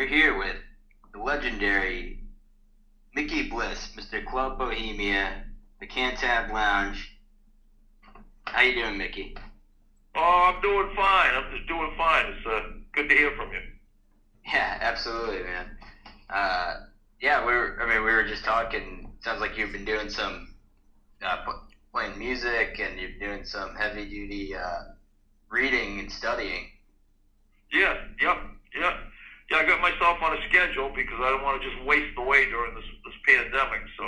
we're here with the legendary Mickey Bliss, Mr. Club Bohemia, the Cantab Lounge. How you doing, Mickey? Oh, I'm doing fine. I'm just doing fine. It's uh, good to hear from you. Yeah, absolutely, man. Uh, yeah, we were. I mean, we were just talking. Sounds like you've been doing some uh, playing music, and you're doing some heavy duty uh, reading and studying. Yeah, yep, yeah, yeah. I got myself on a schedule because I don't want to just waste away during this this pandemic. So,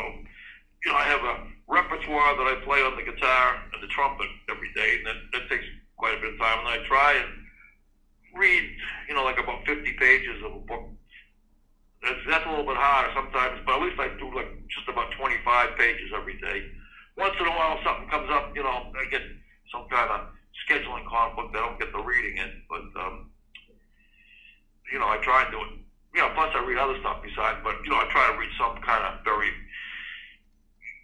you know, I have a repertoire that I play on the guitar and the trumpet every day, and that, that takes quite a bit of time. And I try and read, you know, like about 50 pages of a book. That's, that's a little bit harder sometimes, but at least I do like just about 25 pages every day. Once in a while, something comes up, you know, I get some kind of scheduling conflict. I don't get the reading in, but um, you know, I try and do it. You know, plus I read other stuff besides, but you know, I try to read some kind of very,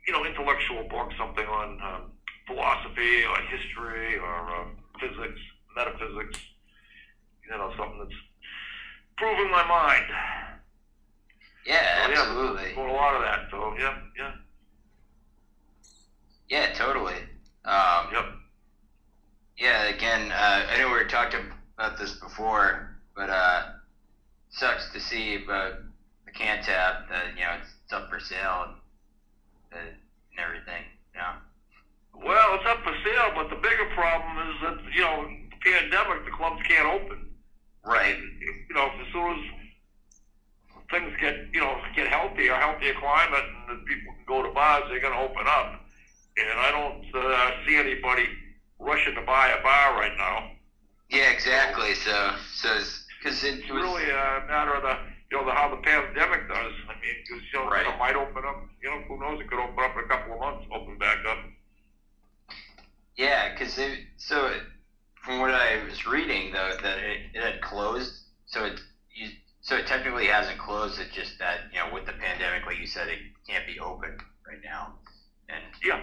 you know, intellectual book, something on um, philosophy or history or uh, physics, metaphysics. You know, something that's proving my mind. Yeah, So, absolutely. Yeah, a lot of that. So yeah, yeah, Yeah, totally. Um, yep. Yeah, again, uh, I know we were talking about this before, but uh, sucks to see about the Cantab that you know it's, it's up for sale and, uh, and everything. You know. Well, it's up for sale, but the bigger problem is that you know, the pandemic, the clubs can't open. Right. You know, as soon as things get you know get healthier, healthier climate, and the people can go to bars, they're going to open up. And I don't uh, see anybody rushing to buy a bar right now. Yeah, exactly. So, so because it It's was really a matter of the you know the, how the pandemic does. I mean, 'cause, you know, Right. it might open up. You know, who knows? It could open up in a couple of months, open back up. yeah, because so it, from what I was reading though that it, it had closed, so it you, so it technically hasn't closed. It's just that you know with the pandemic, like you said, it can't be open right now. And Yeah,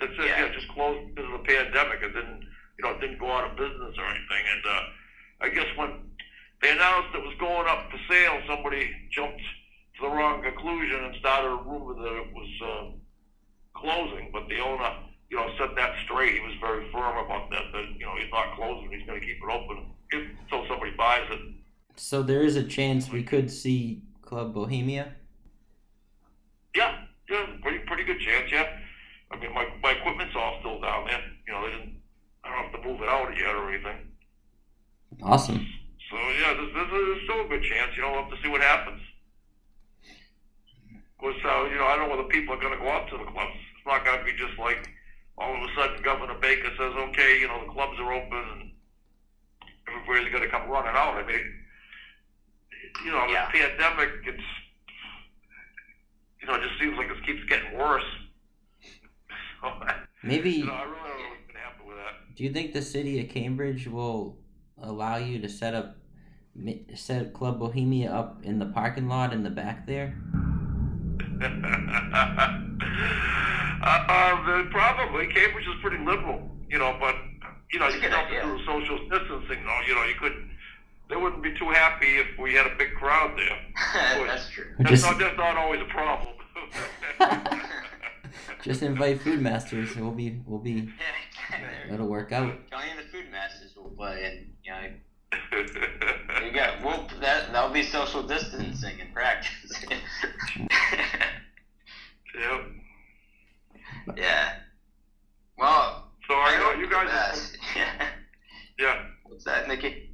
that's it. Yeah. Yeah, just closed because of the pandemic. It didn't, you know, it didn't go out of business or anything. And uh, I guess when they announced it was going up for sale, somebody jumped to the wrong conclusion and started a rumor that it was uh, closing. But the owner, you know, set that straight. He was very firm about that. That you know, he's not closing. He's going to keep it open if, until somebody buys it. So there is a chance we could see Club Bohemia. Yeah, yeah, pretty pretty good chance. Yeah, I mean, my my equipment's all still down there. You know, they didn't. I don't have to move it out yet or anything. Awesome. So yeah, there's, there's, there's still a good chance. You know, we'll have to see what happens. Of course, uh, you know, I don't know whether people are going to go out to the clubs. It's not going to be just like all of a sudden Governor Baker says, okay, you know, the clubs are open and everybody's going to come running out. I mean, you know, Yeah. the pandemic, it's, you know, it just seems like it keeps getting worse. So, Maybe. you know, I really don't know what's going to happen with that. Do you think the city of Cambridge will allow you to set up mi- set Club Bohemia up in the parking lot in the back there? uh, uh, probably Cambridge is pretty liberal, you know, but you know, That's a you good don't have idea. to do social distancing. though. you know, you couldn't. They wouldn't be too happy if we had a big crowd there. that's true. Or That's just not that's not always a problem. just invite food masters. We'll be we'll be Yeah, it'll work out. Johnny and the Food Masters will play, and you know, there you got Well, that that'll be social distancing in practice. yeah. yeah. Well, So I know hope you guys. best. Yeah. Yeah. What's that, Mickey?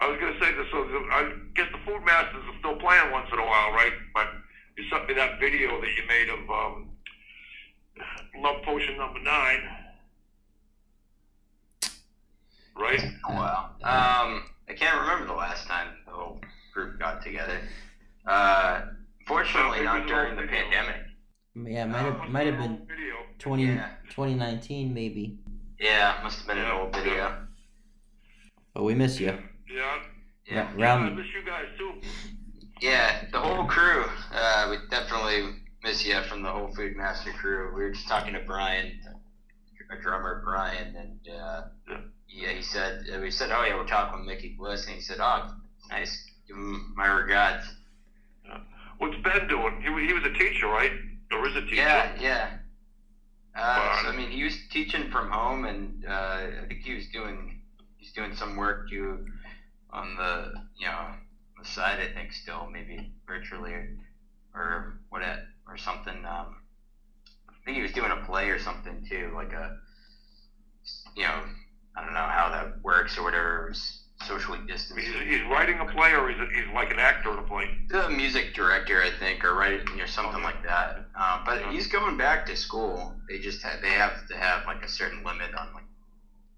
I was going to say this. So the- I guess the food masters are still playing once in a while, right? But you sent me that video that you made of um, Love Potion Number Nine, right? Oh, wow. Um, I can't remember the last time the whole group got together. Uh, fortunately, not during the pandemic. Yeah, might have might have been Video. 20, Yeah. 2019 maybe. Yeah, must have been an Yeah. old video. But we miss you. Yeah. Yeah. Ra- Yeah, I miss you guys too. Yeah, the whole crew. Uh, we definitely miss you from the whole Food Master crew. We were just talking to Brian, a drummer, Brian, and uh, Yeah. he said uh, we said, oh yeah, we're talking with Mickey Bliss, and he said, oh, nice. Give him my regards. What's Ben doing? He, he was a teacher, right? Or is a teacher? Yeah, yeah. Uh, so, I mean, he was teaching from home, and uh, I think he was doing he's doing some work too on the you know the side. I think still maybe virtually or, or what it, or something. Um, I think he was doing a play or something too, like a you know I don't know how that works or whatever. Socially distanced. He's, he's writing a play, or he's, he's like an actor in a play. the music director, I think, or you know, something Okay. like that. Um, but Yeah. he's going back to school. They just have, they have to have like a certain limit on like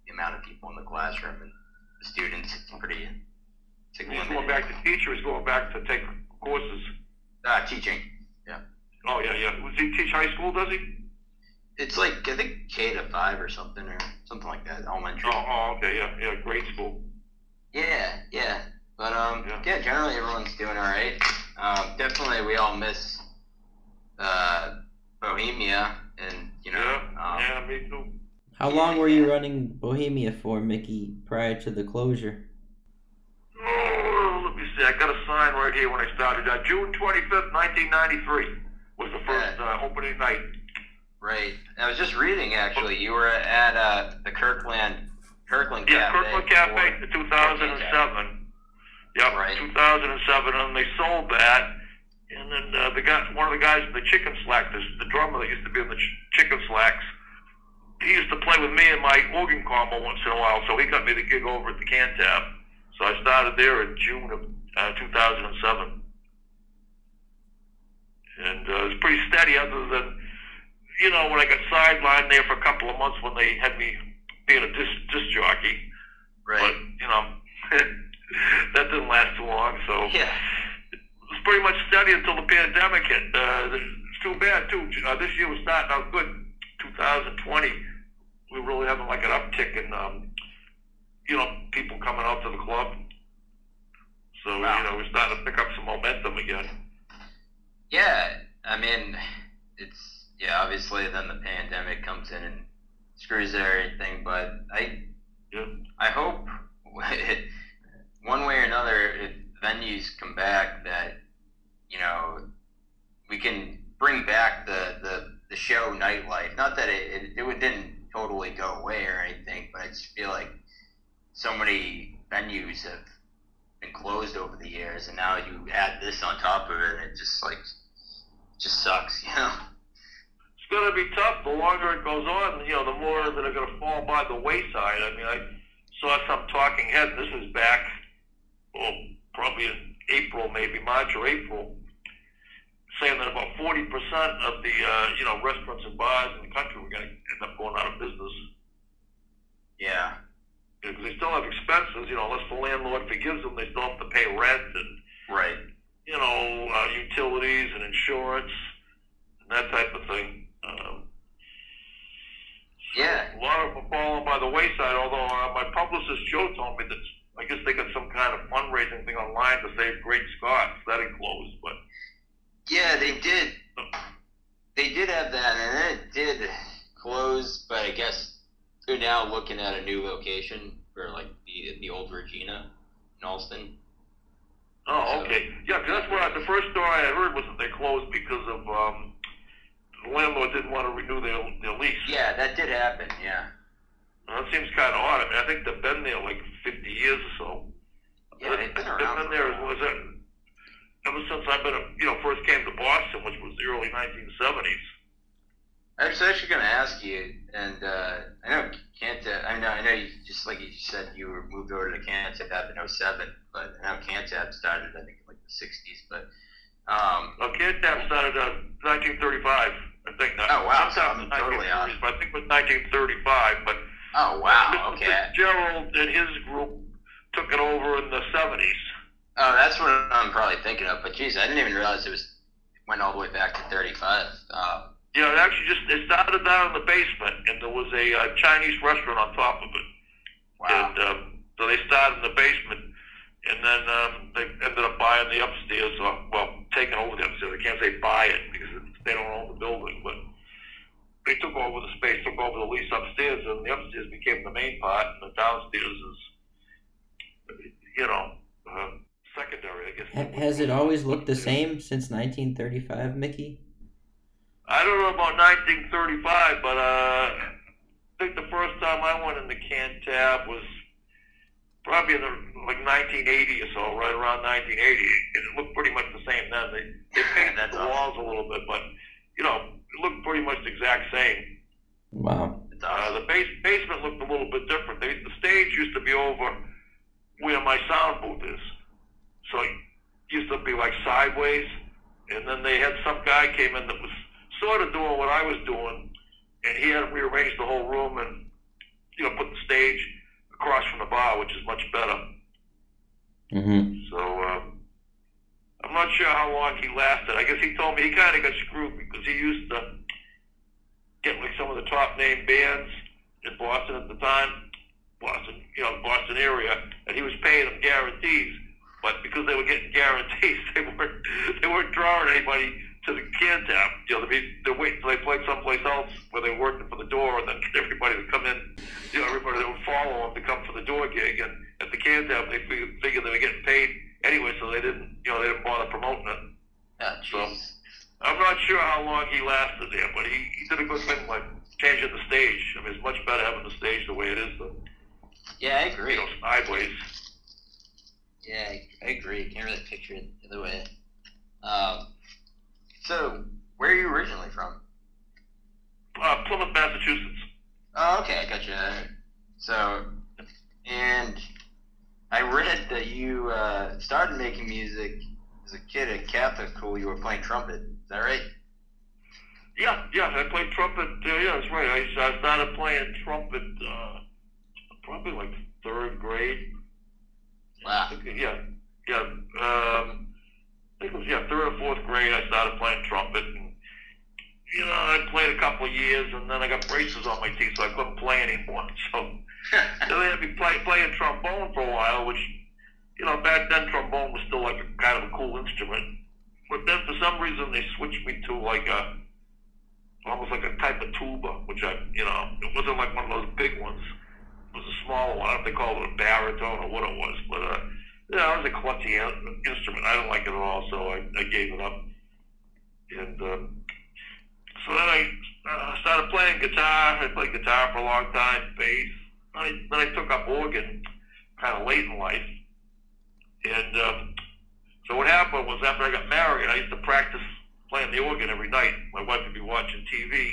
the amount of people in the classroom and the students. It's pretty. It's He's going back to teach, or he's going back to take courses. uh, teaching. Yeah. Oh yeah, yeah. Does he teach high school? Does he? It's like I think K to five or something or something like that. Elementary. Oh, oh okay, yeah, yeah. Grade school. Yeah, yeah. But um, Yeah. yeah. generally everyone's doing all right. Um, definitely we all miss uh, Bohemia, and you know, Yeah, um, yeah, me too. How long were you running Bohemia for, Mickey, prior to the closure? Oh, let me see. I got a sign right here when I started. Uh, June 25th, 1993 was the first uh, opening night. Right. I was just reading actually. You were at uh, the Kirkland Kirkland Cafe. Yeah, Cafe. Kirkland Cafe before- in 2007. Yep, Right. 2007, and they sold that. And then uh, the guy, one of the guys in the Chicken Slack, the, the drummer that used to be in the ch- Chicken Slacks, he used to play with me in my organ combo once in a while, so he got me the gig over at the Cantab. So I started there in June of uh, 2007. And uh, it was pretty steady, other than, you know, when I got sidelined there for a couple of months when they had me being a disc, disc jockey. Right. But, you know, that didn't last too long, so Yeah. it was pretty much steady until the pandemic hit. Uh, it's too bad, too. Uh, this year was starting out good. 2020, we were really having like an uptick in, um, you know, people coming out to the club. So, Wow. you know, we're starting to pick up some momentum again. Yeah. I mean, it's yeah. Obviously, then the pandemic comes in and screws everything. But I Yeah. I hope one way or another, if venues come back, that you know we can bring back the the, the show nightlife. Not that it, it it didn't totally go away or anything, but I just feel like so many venues have been closed over the years, and now you add this on top of it, and it just like just sucks, you know. It's going to be tough. The longer it goes on, you know, the more that are going to fall by the wayside. I mean, I saw some talking head. This was back, well, probably in April, maybe March or April, saying that about 40% of the, uh, you know, restaurants and bars in the country were going to end up going out of business. Yeah. Because they still have expenses, you know, unless the landlord forgives them, they still have to pay rent and, Right. you know, uh, utilities and insurance and that type of thing. Um, Yeah. A lot of them falling by the wayside, although uh, my publicist Joe told me that I guess they got some kind of fundraising thing online to save Great Scott. That closed, but Yeah, they did. They did have that, and it did close. But I guess they're now looking at a new location for like the the old Regina in Allston. oh, okay. Yeah, 'cause that's what I, the first story I heard was that they closed because of um, the landlord didn't want to renew their, their lease. Yeah, that did happen. Yeah. Well, that seems kind of odd. I mean, I think they've been there like 50 years or so. Yeah, they've been around They've been there a as while. long ever since I've been, a, you know, first came to Boston, which was the early 1970s. I was actually going to ask you, and uh, I know Cantab. I know, I know. You, just like you said, you were moved over to Cantab in 07, but I know Cantab started, I think, in like the 60s. But um, Well, Cantab started uh, 1935, I think. Oh, wow. In I'm totally 1930s, but I think it was 1935. But oh wow, Mr. okay. Fitzgerald and his group took it over in the 70s. Oh, that's what I'm probably thinking of. But geez, I didn't even realize it was went all the way back to 35. Um, Yeah, it actually just it started down in the basement, and there was a uh, Chinese restaurant on top of it. wow. And um, so they started in the basement, and then um, they ended up buying the upstairs. Or, well, taking over the upstairs. I can't say buy it because they don't own the building, but they took over the space, took over the lease upstairs, and the upstairs became the main part, and the downstairs is, you know, uh, secondary. I guess. Ha- has it always looked the same since 1935, Mickey? I don't know about 1935, but uh, I think the first time I went in the Cantab was probably in the, like 1980 or so, right around 1980. It looked pretty much the same then. They, they painted That's the walls a little bit, but, you know, it looked pretty much the exact same. Wow. Uh, the base, basement looked a little bit different. They, the stage used to be over where my sound booth is. So it used to be like sideways. And then they had some guy came in that was sort of doing what I was doing. And he had rearranged the whole room and, you know, put the stage across from the bar, which is much better. Mm-hmm. So um, I'm not sure how long he lasted. I guess he told me he kind of got screwed because he used to get like some of the top name bands in Boston at the time, Boston, you know, Boston area, and he was paying them guarantees. But because they were getting guarantees, they weren't they weren't drawing anybody to the Cantab. You know, they they're waiting until they played someplace else where they were working for the door, and then everybody would come in. You know, everybody that would follow them to come for the door gig, and at the Cantab, they figured, figured they were getting paid anyway, so they didn't, you know, they didn't bother promoting it. Oh, jeez. I'm not sure how long he lasted there, but he, he did a good thing, like changing the stage. I mean, it's much better having the stage the way it is than Yeah, I agree. you know sideways. Yeah, I, I agree. Can't really picture it the other way. Um, so, where are you originally from? Uh, Plymouth, Massachusetts. Oh, okay, I got you. So, and I read that you uh, started making music as a kid at Catholic school. You were playing trumpet. Is that right? Yeah, yeah, I played trumpet. Uh, yeah, that's right. I, I started playing trumpet uh, probably like third grade. Wow. Yeah, yeah. Um, think it was yeah third or fourth grade. I started playing trumpet, and you know I played a couple of years, and then I got braces on my teeth, so I couldn't play anymore. So so they had me play, playing trombone for a while, which you know back then trombone was still like a kind of a cool instrument. But then for some reason they switched me to like a almost like a type of tuba, which I you know it wasn't like one of those big ones. It was a smaller one. I don't know if they called it a baritone or what it was, but uh, yeah, it was a clutchy instrument. I didn't like it at all, so I, I gave it up. And um, so then I uh, started playing guitar. I played guitar for a long time, bass. I, then I took up organ kind of late in life. And um, so what happened was after I got married, I used to practice playing the organ every night. My wife would be watching TV.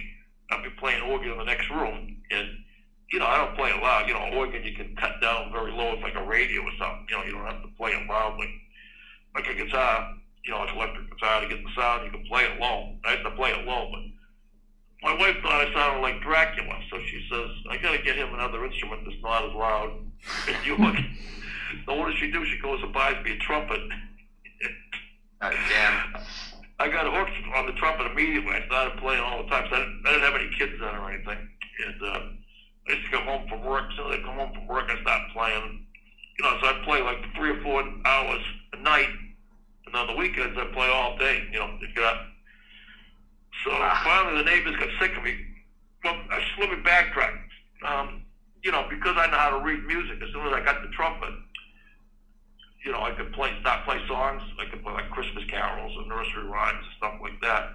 I'd be playing organ in the next room. And, you know, I don't play it loud. You know, organ you can cut down very low. It's like a radio or something. You know, you don't have to play it loudly. Like a guitar, you know, it's electric guitar to get the sound. You can play it low. I used to play it low, but my wife thought I sounded like Dracula, so she says, I gotta get him another instrument that's not as loud as you look. so what does she do? She goes and buys me a trumpet. Oh, damn. I got hooked on the trumpet immediately. I started playing all the time. So I didn't, I didn't have any kids then or anything. And uh, I used to come home from work. So I come home from work, I start playing. You know, so I play like three or four hours a night. And on the weekends, I play all day. You know, get up. So Wow. finally, the neighbors got sick of me. Well, I just let me backtrack. Um, you know, because I know how to read music. As soon as I got the trumpet, you know, I could play, start play songs. I could play like Christmas carols and nursery rhymes and stuff like that.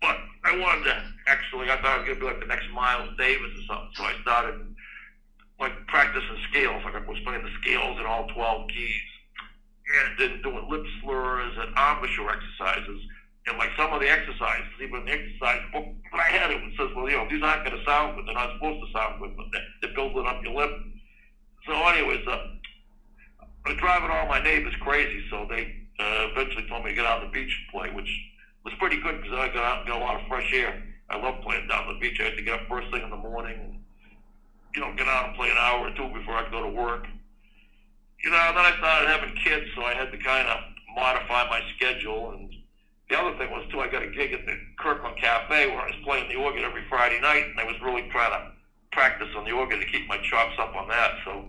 But I wanted to actually, I thought I was gonna be like the next Miles Davis or something. So I started like practicing scales. Like I was playing the scales in all 12 keys, and then doing lip slurs and embouchure exercises. And like some of the exercises, even the exercise book I had, it says, well, you know, these aren't going to sound good. They're not supposed to sound good, but they're building up your lip. So, anyways, uh, I was driving all my neighbors crazy, so they uh, eventually told me to get out on the beach and play, which was pretty good because I got out and got a lot of fresh air. I love playing down the beach. I had to get up first thing in the morning, you know, get out and play an hour or two before I could go to work. You know, then I started having kids, so I had to kind of modify my schedule. And the other thing was, too, I got a gig at the Kirkland Cafe where I was playing the organ every Friday night, and I was really trying to practice on the organ to keep my chops up on that. So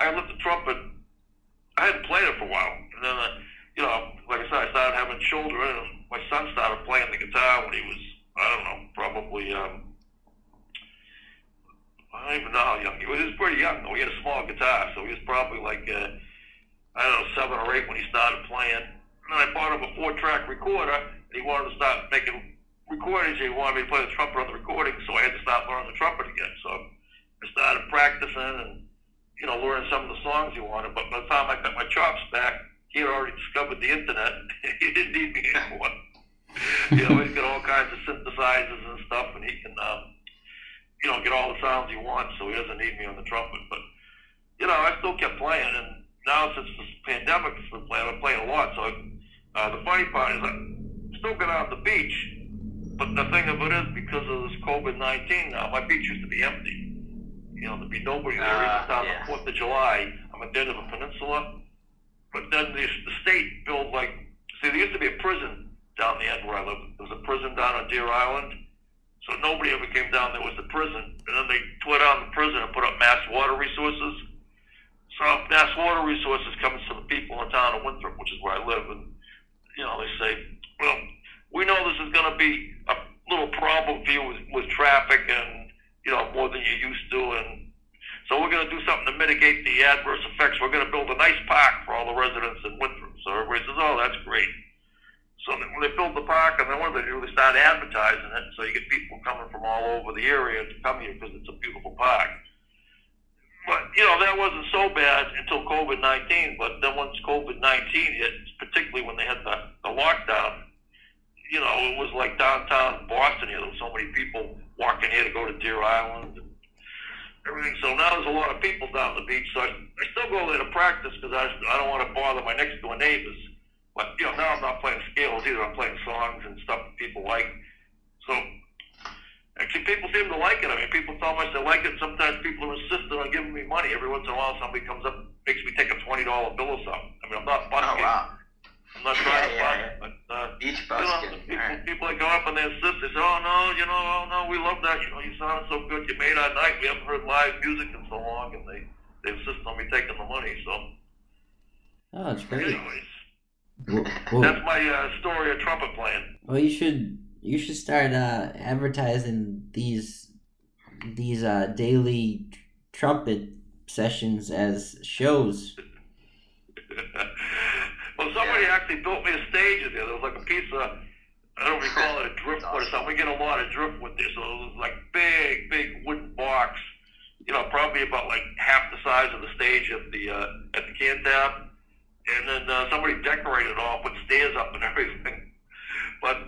I let the trumpet. I hadn't played it for a while, and then, uh, you know, like I said, I started having children, and my son started playing the guitar when he was, I don't know, probably, um, I don't even know how young he was. He was pretty young though. He had a small guitar, so he was probably like, uh, I don't know, seven or eight when he started playing. And then I bought him a four-track recorder, and he wanted to start making recordings. He wanted me to play the trumpet on the recording, so I had to start learning the trumpet again. So I started practicing and, you know, learning some of the songs he wanted. But by the time I got my chops back, he had already discovered the internet. he didn't need me anymore. you know, he's got all kinds of synthesizers and stuff, and he can, um, you know, get all the sounds he wants, so he doesn't need me on the trumpet. But, you know, I still kept playing, and now since this pandemic has been playing, I'm playing a lot. So uh, the funny part is I still get out on the beach, but the thing of it is, because of this COVID-19 now, my beach used to be empty. You know, there'd be nobody there, Uh, even down yeah. the 4th of July. I'm at the end of a peninsula. But then the, the state built like, see, there used to be a prison down the end where I lived. There was a prison down on Deer Island. So nobody ever came down there was the prison. And then they tore down the prison and put up mass water resources. So mass water resources comes to the people in the town of Winthrop, which is where I live. And, you know, they say, well, we know this is going to be a little problem for you with, with traffic and, you know, more than you're used to. And so we're going to do something to mitigate the adverse effects. We're going to build a nice park for all the residents in Winthrop. So everybody says, oh, that's great. So when they build the park, and then what do they do? They start advertising it, so you get people coming from all over the area to come here because it's a beautiful park. But you know that wasn't so bad until COVID nineteen. But then once COVID nineteen hit, particularly when they had the, the lockdown, you know it was like downtown Boston here. There was so many people walking here to go to Deer Island and everything. So now there's a lot of people down the beach. So I, I still go there to practice because I, I don't want to bother my next door neighbors. But you know now I'm not playing scales either. I'm playing songs and stuff that people like. So actually, people seem to like it. I mean, people tell me they like it. Sometimes people are insistent on giving me money. Every once in a while, somebody comes up, makes me take a twenty dollar bill or something. I mean, I'm not Oh wow. I'm not trying Yeah, to bust, yeah, but uh, Beach you know, people, All right. people that go up and they insist. They say, "Oh no, you know, oh no, we love that. You know, you sounded so good. You made our night. We haven't heard live music in so long." And they they insist on me taking the money. So, Oh, that's great. anyways, Well, well, that's my uh, story of trumpet playing. well, you should you should start uh, advertising these these uh, daily trumpet sessions as shows. well, somebody Yeah. actually built me a stage in there. There was like a piece of, I don't recall it, a driftwood or something. We get a lot of driftwood there. So it was like big, big wooden box, you know, probably about like half the size of the stage at the, uh, at the Cantab. And then uh, somebody decorated it all, put stairs up and everything. But,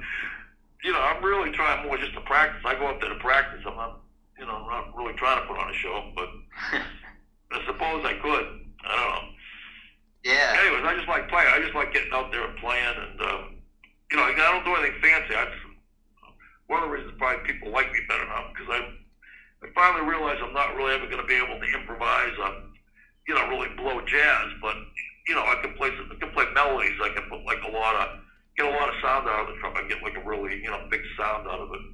you know, I'm really trying more just to practice. I go up there to practice. I'm not, you know, I'm not really trying to put on a show, but I suppose I could. I don't know yeah. anyways, I just like playing. I just like getting out there and playing, and um, you know, I don't do anything fancy. I just, one of the reasons probably people like me better now because I, I finally realized I'm not really ever going to be able to improvise on, you know, really blow jazz, but you know, I can play some, I can play melodies. I can put like a lot of get a lot of sound out of the trumpet. I get like a really you know big sound out of it.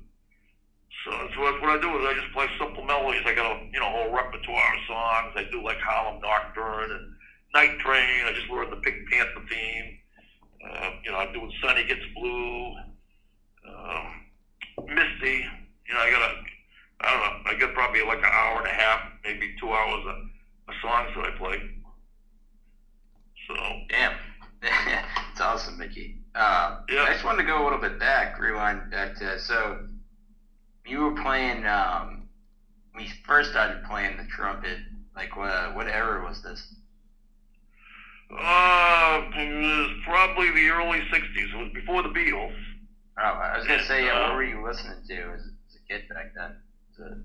So, so what, what I do is I just play simple melodies. I got a you know whole repertoire of songs. I do like Harlem Nocturne and Night Train. I just learned the Pink Panther theme. Uh, you know, I'm doing Sunny Gets Blue, um, Misty. You know, I got a, I don't know, I got probably like an hour and a half, maybe two hours of, of songs that I play. So, Damn. it's awesome, Mickey. Uh, Yeah. I just wanted to go a little bit back, rewind back to so you were playing um, when you first started playing the trumpet. Like what what era was this? Uh, it was probably the early '60s. It was before the Beatles. Oh, I was gonna say, yeah. Uh, What were you listening to as, as a kid back then? Was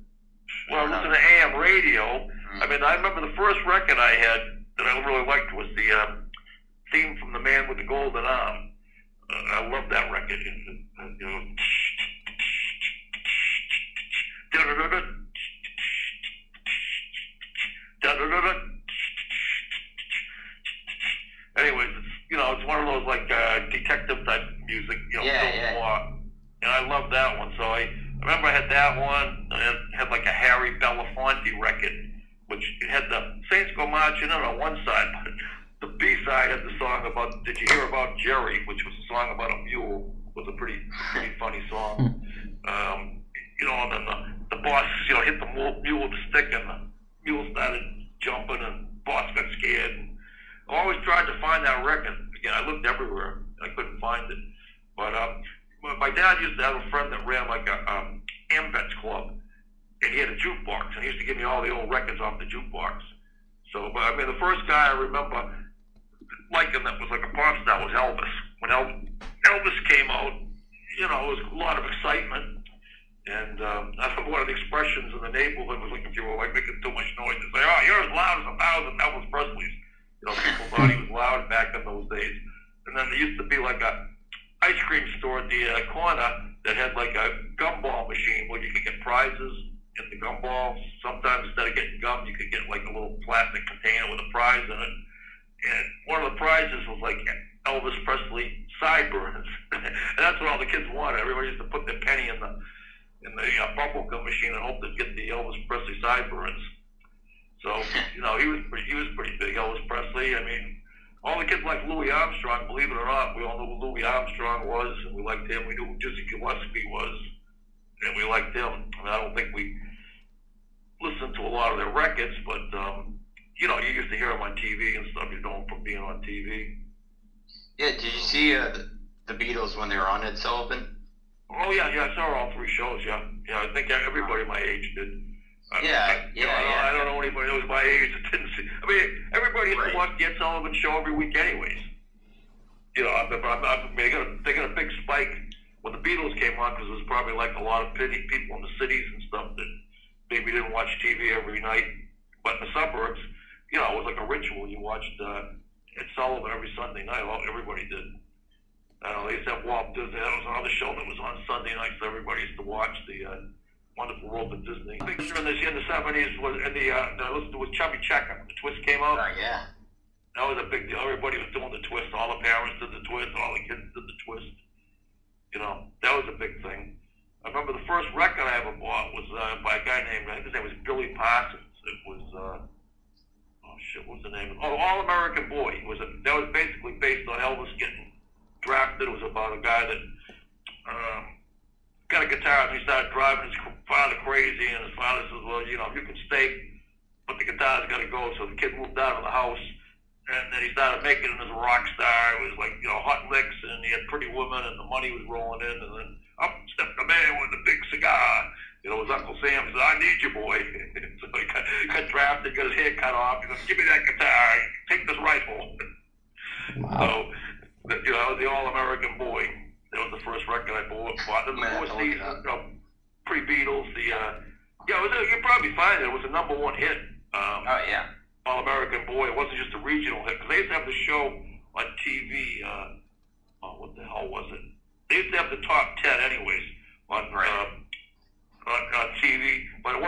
Well, I listened to AM radio. I mean, I remember the first record I had that I really liked was the um, theme from The Man with the Golden Arm. Uh, I love that record. Uh, you know, da-da-da-da, da-da-da-da. Anyways, it's, you know, it's one of those like uh, detective type music, you know, Yeah, film yeah. noir. And I love that one. So I, I remember I had that one. I had, had like a Harry Belafonte record, which it had the Saints Go Marching In on one side, but the B side had the song about Did You Hear About Jerry, which was a song about a mule. It was a pretty pretty funny song.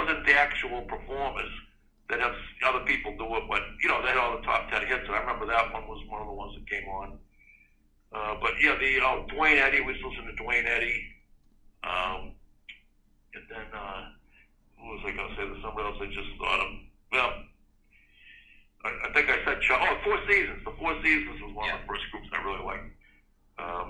Wasn't the actual performers. That have other people do it, but you know they had all the top ten hits. And I remember that one was one of the ones that came on. Uh, but yeah, the oh, Duane Eddy. We used to Duane Eddy. Um, and then uh, who was I going to say? There's somebody else I just thought of. Well, I, I think I said Chuck. Oh, Four Seasons. The Four Seasons was one of the first groups I really liked. Um,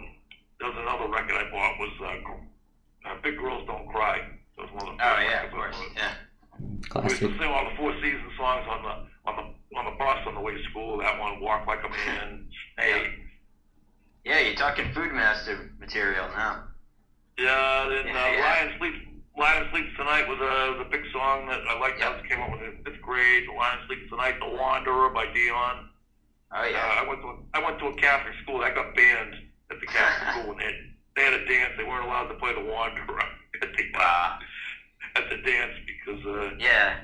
there was another record I bought was uh, uh, Big Girls Don't Cry. That was one of the Oh, yeah, of course. bought. Yeah. We used to sing all the Four Seasons songs on the on the on the bus on the way to school. That one, Walk Like a Man, Hey. Yeah, you're talking Food Master material now. Yeah, then Yeah, uh, yeah. Lion Sleeps. Lion Sleeps Tonight was a was a big song that I liked. Yeah. That came out with in fifth grade. The Lion Sleeps Tonight, The Wanderer by Dion. Oh, Uh, yeah. I went to a, I went to a Catholic school. I got banned at the Catholic school, and they, they had a dance. They weren't allowed to play The Wanderer at the Wow. At the dance because uh, Yeah.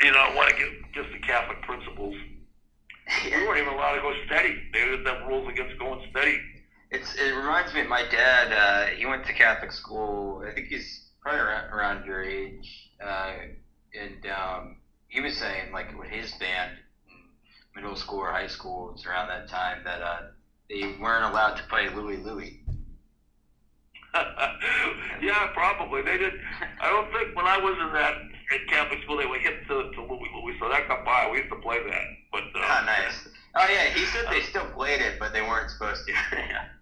you know I want to get just the Catholic principles. We weren't even allowed to go steady. They just have rules against going steady. It's it reminds me of my dad. Uh, he went to Catholic school. I think he's probably around, around your age. Uh, and um, he was saying like with his band middle school or high school, it's around that time that uh, they weren't allowed to play Louie Louie. yeah, probably. They did. I don't think when I was in that in Catholic school they were hip to, to Louie Louie, so that got by. We used to play that. But uh, Oh, nice. Oh yeah, he said they still played it, but they weren't supposed to. yeah.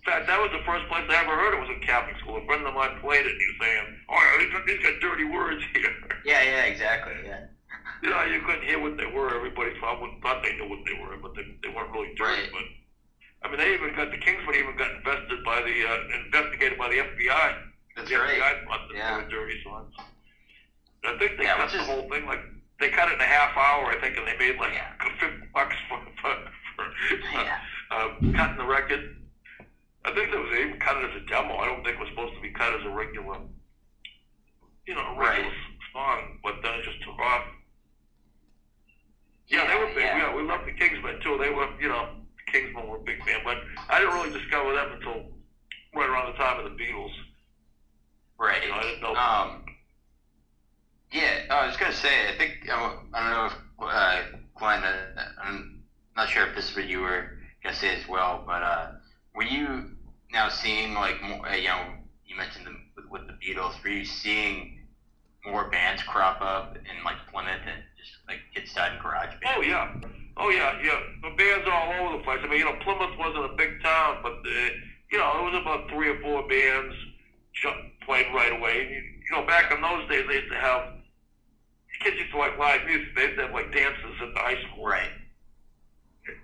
In fact, that was the first place I ever heard it was in Catholic school. A friend of mine played it, and he was saying, "Oh, yeah, these got, these got dirty words here." Yeah, yeah, exactly. Yeah. you know, you couldn't hear what they were. Everybody thought, thought they knew what they were, but they, they weren't really doing Right. But I mean, they even got the Kingsmen even got invested by the uh, investigated by the FBI. That's the right. FBI thought that Yeah. they dirty songs. I think they Yeah, cut the is- whole thing like they cut it in a half hour, I think, and they made like Yeah. fifty bucks for for, for Yeah. uh, cutting the record. I think there was they even cut it as a demo. I don't think it was supposed to be cut as a regular, you know, a regular Right. song. But then it just took off. Yeah, they were big. Yeah. Yeah. we loved the Kingsmen too. They were, you know, the Kingsmen were a big fan. But I didn't really discover them until right around the time of the Beatles. Right. You know, I didn't know. Um, yeah, I was gonna say. I think I I don't know if uh, Glenn. Uh, I'm not sure if this is what you were gonna say as well, but uh, were you now seeing like more? Uh, you know, you mentioned the, with, with the Beatles. Were you seeing more bands crop up in like Plymouth and just like kids starting garage bands? Oh yeah, oh yeah, yeah. The bands are all over the place. I mean, you know, Plymouth wasn't a big town, but uh, you know, it was about three or four bands played right away. And, you, you know, back in those days, they used to have kids used to like live music. They used to have like dances at the high school. Right.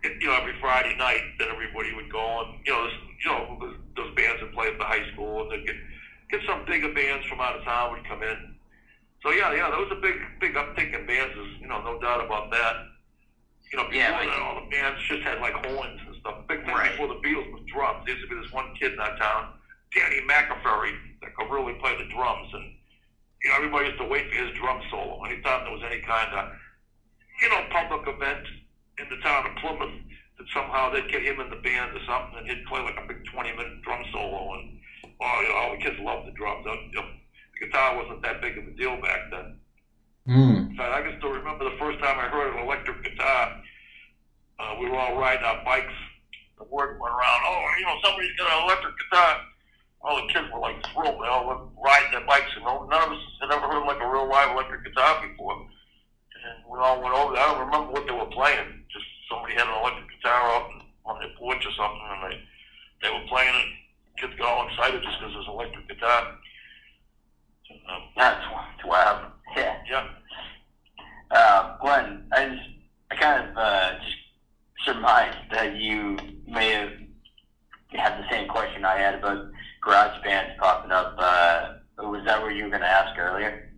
It- you know, every Friday night, then everybody would go and you know, this, you know, those, those bands would play at the high school, and they'd get get some bigger bands from out of town would come in. So yeah, yeah, there was a big, big uptick in bands. There's, you know, no doubt about that. You know, before Yeah, like- that, all the bands just had like horns and stuff. Big thing Right. before the Beatles was drums. There used to be this one kid in our town, Danny McAferry, that could really play the drums, and you know, everybody used to wait for his drum solo. Anytime there was any kind of, you know, public event in the town of Plymouth, that somehow they'd get him in the band or something, and he'd play like a big 20-minute drum solo, and oh, you know, all the kids loved the drums. You know, the guitar wasn't that big of a deal back then. In fact, I can still remember the first time I heard an electric guitar. Uh, we were all riding our bikes. The word went around, oh, you know, somebody's got an electric guitar. All the kids were like thrilled. They all were riding their bikes, and none of us had ever heard like a real live electric guitar before. And we all went over there. I don't remember what they were playing. Just somebody had an electric guitar out on their porch or something, and they they were playing it. Kids got all excited just because it was an electric guitar. Um, That's that's wild. Yeah. yeah. Uh, Glenn, I just, I kind of uh, just surmised that you may have had the same question I had about garage bands popping up. Uh, was that what you were going to ask earlier?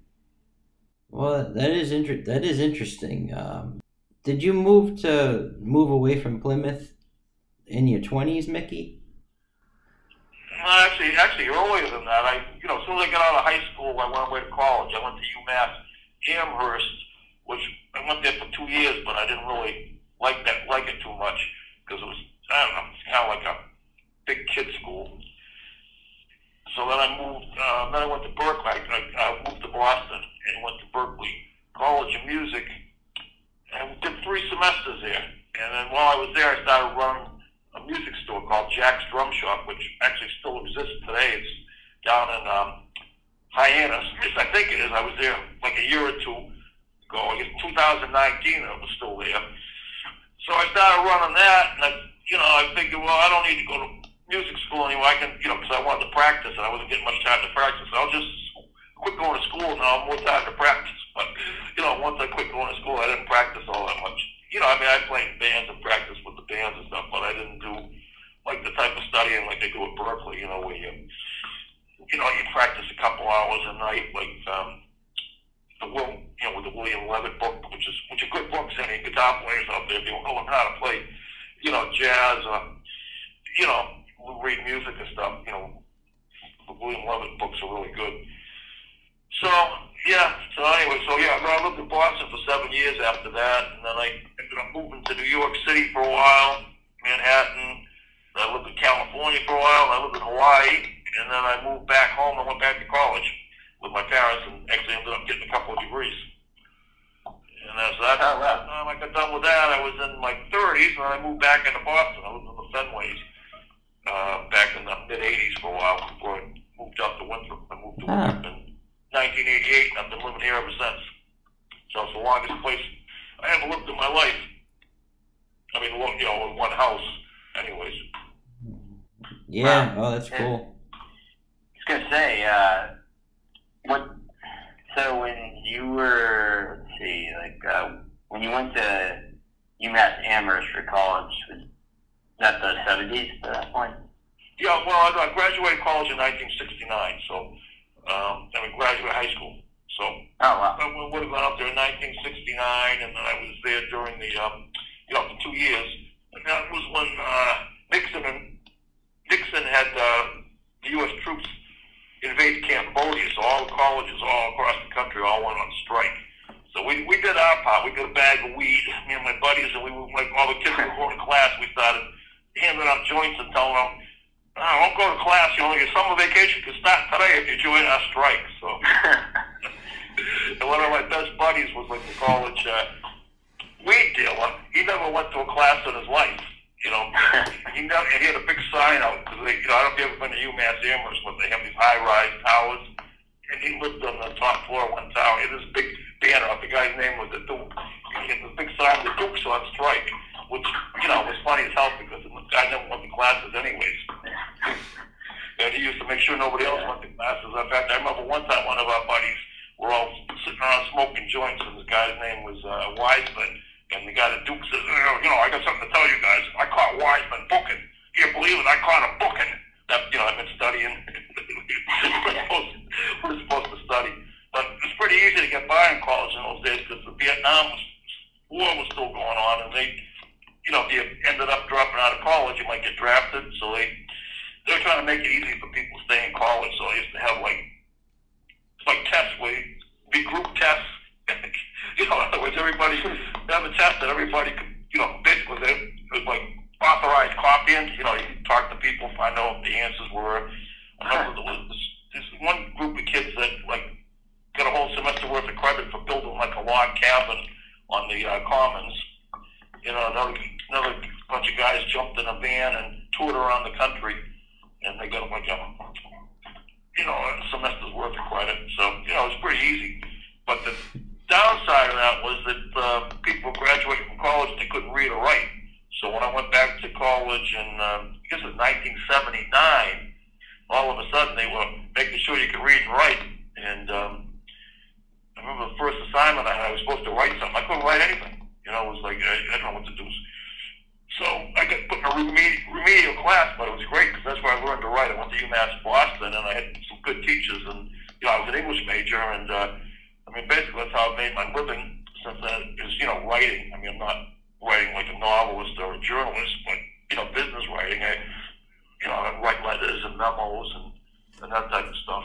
Well, that is inter- that is interesting. Um, did you move to move away from Plymouth in your twenties, Mickey? No, actually, actually earlier than that. I, you know, as soon as I got out of high school, I went away to college. I went to UMass Amherst, which I went there for two years, but I didn't really like that, like it too much because it was, I don't know, it's kind of like a big kid school. So then I moved. Uh, then I went to Berklee. I, I, I moved to Boston and went to Berklee College of Music, and did three semesters there. And then while I was there, I started running a music store called Jack's Drum Shop, which actually still exists today. It's down in um, Hyannis. I think it is. I was there like a year or two ago. I guess 2019 it was still there. So I started running that, and I, you know, I figured, well, I don't need to go to music school anymore. I can, you know, because I wanted to practice, and I wasn't getting much time to practice. I'll just quit going to school, and I'll have more time to practice. But you know, once I quit going to school, I didn't practice all that much. You know, I mean, I played bands and practiced with the bands and stuff, but I didn't do like the type of studying like they do at Berklee. You know, where you, you know, you practice a couple hours a night, like um, the Will, you know, with the William Leavitt book, which is which are good books. Any guitar players out there, if you want to learn how to play, you know, jazz, or you know, read music and stuff. You know, the William Leavitt books are really good. So yeah. So anyway, so yeah, I lived in Boston for seven years after that, and then I ended up moving to New York City for a while, Manhattan. I lived in California for a while. I lived in Hawaii, and then I moved back home and went back to college with my parents, and actually ended up getting a couple of degrees. And as that, Oh, that time I got done with that, I was in my 30s, and I moved back into Boston. I lived in the Fenways uh, back in the mid 80s for a while before I moved up to Winthrop. I moved to. Winthrop in 1988, and I've been living here ever since. So it's the longest place I ever lived in my life. I mean, you know, in one house, anyways. Yeah. Oh, that's cool. I was gonna say, uh, what? So when you were, let's see. Like uh, when you went to UMass Amherst for college, was that the seventies at that point? Yeah, well, I, I graduated college in 1969, so um, and I graduated high school. So Oh wow. I would have gone up there in 1969, and then I was there during the, um, you know, for two years. And that was when uh, Nixon and Nixon had uh, the U.S. troops invade Cambodia, so all the colleges all across the country all went on strike. So we, we did our part. We got a bag of weed, me and my buddies, and we were like all the kids were going to class. We started handing out joints and telling them, "I won't go to class. You know, your summer vacation can start today if you join our strike." So. And one of my best buddies was like a college uh, weed dealer. He never went to a class in his life. You know, he never, and he had a big sign out because they, you know, I don't know if you've ever been to UMass Amherst, but they have these high-rise towers. And he lived on the top floor of one tower. He had this big banner up. The guy's name was the Duke. He had this big sign, the Duke's on strike, which you know was funny as hell because the guy never went to classes anyways. And he used to make sure nobody else went to classes. In fact, I remember one time one of our buddies were all sitting around smoking joints, and this guy's name was uh, Wiseman. And the guy at Duke says, "Oh, you know, I got something to tell you guys. I caught Wiseman booking. Can you believe it? I caught him booking. That, you know, I've been studying. we're, supposed, we're supposed to study. But it was pretty easy to get by in college in those days because the Vietnam War was still going on, and they, you know, if you ended up dropping out of college, you might get drafted. So they, they were trying to make it easy for people to stay in college. So they used to have like like tests where be group tests. you know, in other words, everybody have a test that everybody could, you know, basically it was like authorized copying. You know, you could talk to people, find out what the answers were. I remember there was this, this one group of kids that like got a whole semester worth of credit for building like a log cabin on the uh, commons. You know, another another bunch of guys jumped in a van and toured around the country, and they got a you know, a semester's worth of credit. So, you know, it was pretty easy. But the downside of that was that uh, people graduating from college, they couldn't read or write. So when I went back to college in, um, I guess it was 1979, all of a sudden they were making sure you could read and write. And um, I remember the first assignment I had, I was supposed to write something. I couldn't write anything. You know, it was like, I, I didn't know what to do. So I got put in a remedial, remedial class, but it was great because that's where I learned to write. I went to UMass Boston, and I had some good teachers, and you know I was an English major, and uh, I mean basically that's how I made my living since then is you know writing. I mean I'm not writing like a novelist or a journalist, but you know business writing. I you know I write letters and memos and, and that type of stuff.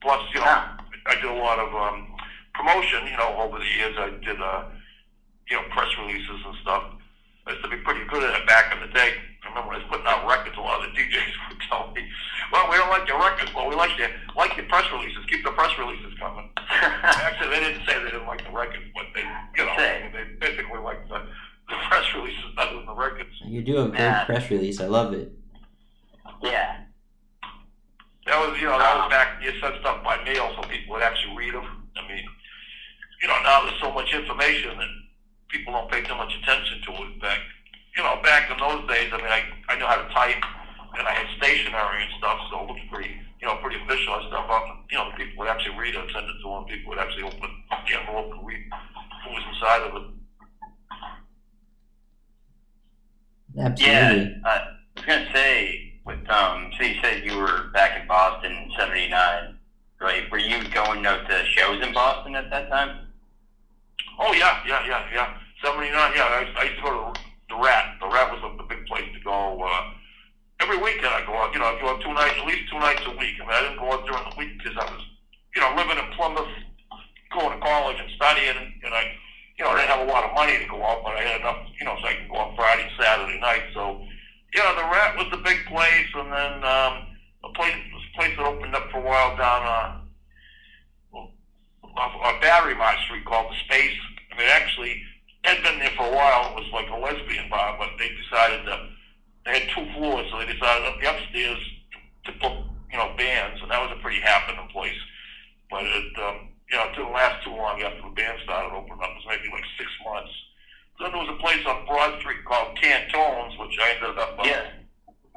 Plus you know I did a lot of um, promotion. You know over the years I did uh, you know press releases and stuff. I used to be pretty good at it back in the day. I remember when I was putting out records, a lot of the DJs would tell me, "Well, we don't like your records, but we like your like your press releases. Keep the press releases coming." Actually, they didn't say they didn't like the records, but they, you know, I they basically liked the, the press releases better than the records. You do a great Yeah. press release. I love it. Yeah. That was, you know, that was back. You sent stuff by mail so people would actually read them. I mean, you know, now there's so much information that people don't pay too much attention to it. Back, you know, back in those days, I mean, I I knew how to type, and I had stationery and stuff, so it looked pretty, you know, pretty official and stuff. Up, you know, people would actually read it, send it to them. People would actually open the envelope and read what was inside of it. Absolutely. Yeah. Uh, I was gonna say, with um, so you said you were back in Boston in '79, right? Were you going out to shows in Boston at that time? Oh yeah, yeah, yeah, yeah. Seventy nine. Yeah, I, I used to go to the Rat. The Rat was the, big place to go. Uh, every weekend I go out. You know, I go out two nights, at least two nights a week. I mean, I didn't go out during the week because I was, you know, living in Plymouth, going to college and studying, and, and I, you know, I didn't have a lot of money to go out, but I had enough, you know, so I could go out Friday, Saturday night. So, yeah, the Rat was the big place, and then um, a place, this place that opened up for a while down. Uh, off on Batterymarch Street called the Space. I mean, actually, had been there for a while. It was like a lesbian bar, but they decided to. They had two floors, so they decided up the upstairs to book, you know, bands, and that was a pretty happening place. But it, um, you know, it didn't last too long after the band started opening up. It was maybe like six months. Then there was a place on Broad Street called Cantones, which I ended up uh, Yeah.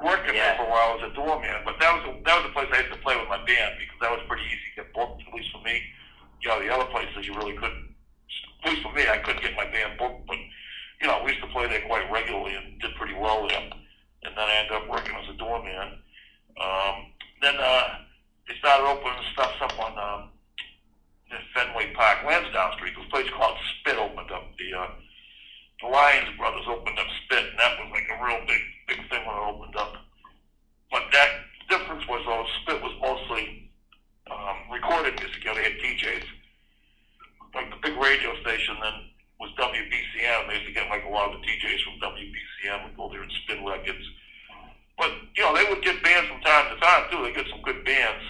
working Yeah. there for a while as a doorman. But that was a, that was a place I used to play with my band because that was pretty easy to get booked, at least for me. You know, the other places you really couldn't least for me, I couldn't get my band booked, but you know, we used to play there quite regularly and did pretty well there. And then I ended up working as a doorman. Um, then uh, they started opening stuff up on um, in Fenway Park, Lansdowne Street. This place called Spit opened up. The uh, the Lyons brothers opened up Spit, and that was like a real big big thing when it opened up. But that difference was though Spit was mostly um, recorded music. You know, they had DJs. Like the big radio station then was WBCN. They used to get like a lot of the DJs from WBCN would go there and spin records. But you know, they would get bands from time to time too. They get some good bands.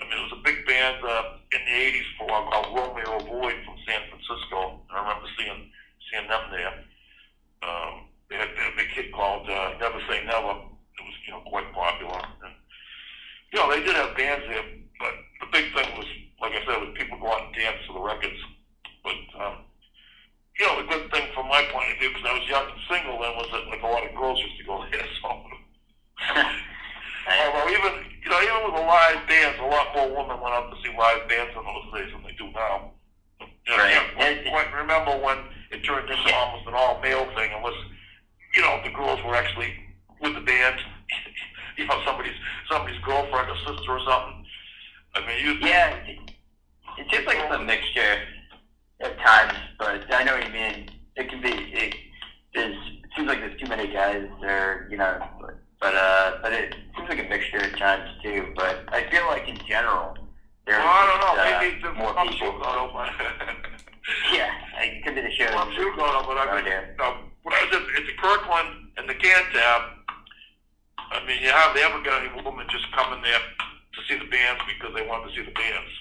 I mean, it was a big band uh, in the '80s for a while called Romeo Void from San Francisco. And I remember seeing seeing them there. Um, they, had, they had a big hit called uh, Never Say Never. It was you know quite popular. And, you know, they did have bands there, but the big thing was, like I said, was people go out and dance to the records. But um, you know, the good thing from my point of view, because I was young and single then, was that like a lot of girls used to go there. So, although even you know, even with the live bands, a lot more women went out to see live bands in those days than they do now. You know, Right. Can't remember when it turned into almost an all male thing, unless you know the girls were actually with the band. you know, somebody's somebody's girlfriend or sister or something. I mean, you Yeah, it, it seems like it's a mixture times, but I know what you mean. It can be. It, there's, it seems like there's too many guys there, you know. But, but uh, but it seems like a mixture at times too. But I feel like in general, there's Well, I don't know. uh, Maybe the more people. got open. Yeah, it could be the show. Pub shoot got open. I Oh, mean, no, when I was at, at the Kirkland and the Cantab, I mean, you hardly ever got any women just coming there to see the bands because they wanted to see the bands.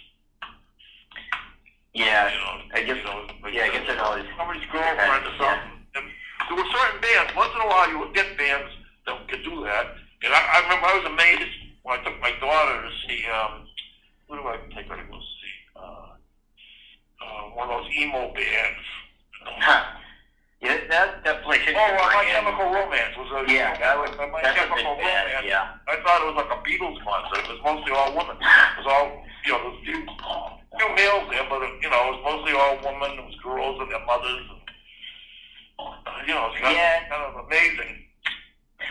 Yeah, You know, I guess- you know, like, yeah, I guess it always somebody's girlfriend or something. And there were certain bands. Once in a while, you would get bands that could do that. And I, I remember I was amazed when I took my daughter to see. Um, who do I take her to go see? Uh, uh, one of those emo bands. yeah, that definitely should. Oh, uh, My in- Chemical Romance was a Yeah, that was My that's a Chemical big band. Yeah. I thought it was like a Beatles concert. It was mostly all women. It was all, you know, a few, few males there, but, you know, it was mostly all women. It was girls and their mothers. And, you know, it's kind, Yeah. of, kind of amazing.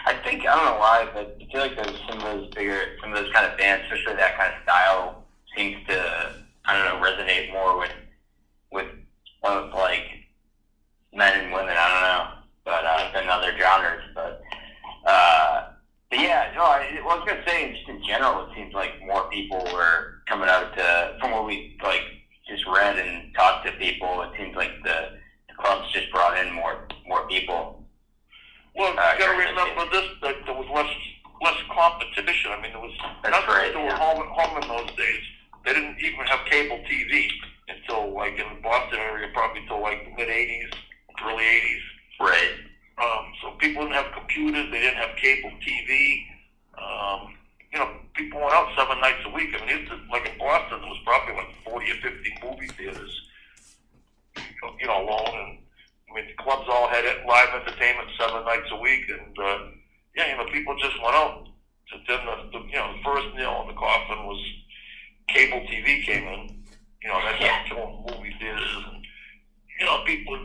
I think I don't know why, but I feel like those some of those bigger, some of those kind of bands, especially that kind of style, seems to I don't know resonate more with with both like men and women. I don't know, but uh, than other genres. But uh, but yeah, no. I, well, I was gonna say, just in general, it seems like more people were coming out to from what we like just read and talked to people. It seems like the, the clubs just brought in more more people. Well, Uh, you got to you're remember this: that there was less less competition. I mean, there was That's nothing right, to yeah. home, home in those days. They didn't even have cable TV until like in the Boston area, probably until like the mid '80s, early '80s. Right. Um, so people didn't have computers. They didn't have cable TV. Um, you know, people went out seven nights a week. I mean, it's like in Boston, there was probably like 40 or 50 movie theaters. You know, alone, and I mean, the clubs all had it, live entertainment seven nights a week, and uh, yeah, you know, people just went out. To, then the, the you know the first nail in the coffin was cable TV came in. You know, that's Yeah. killing movie theaters, and you know, people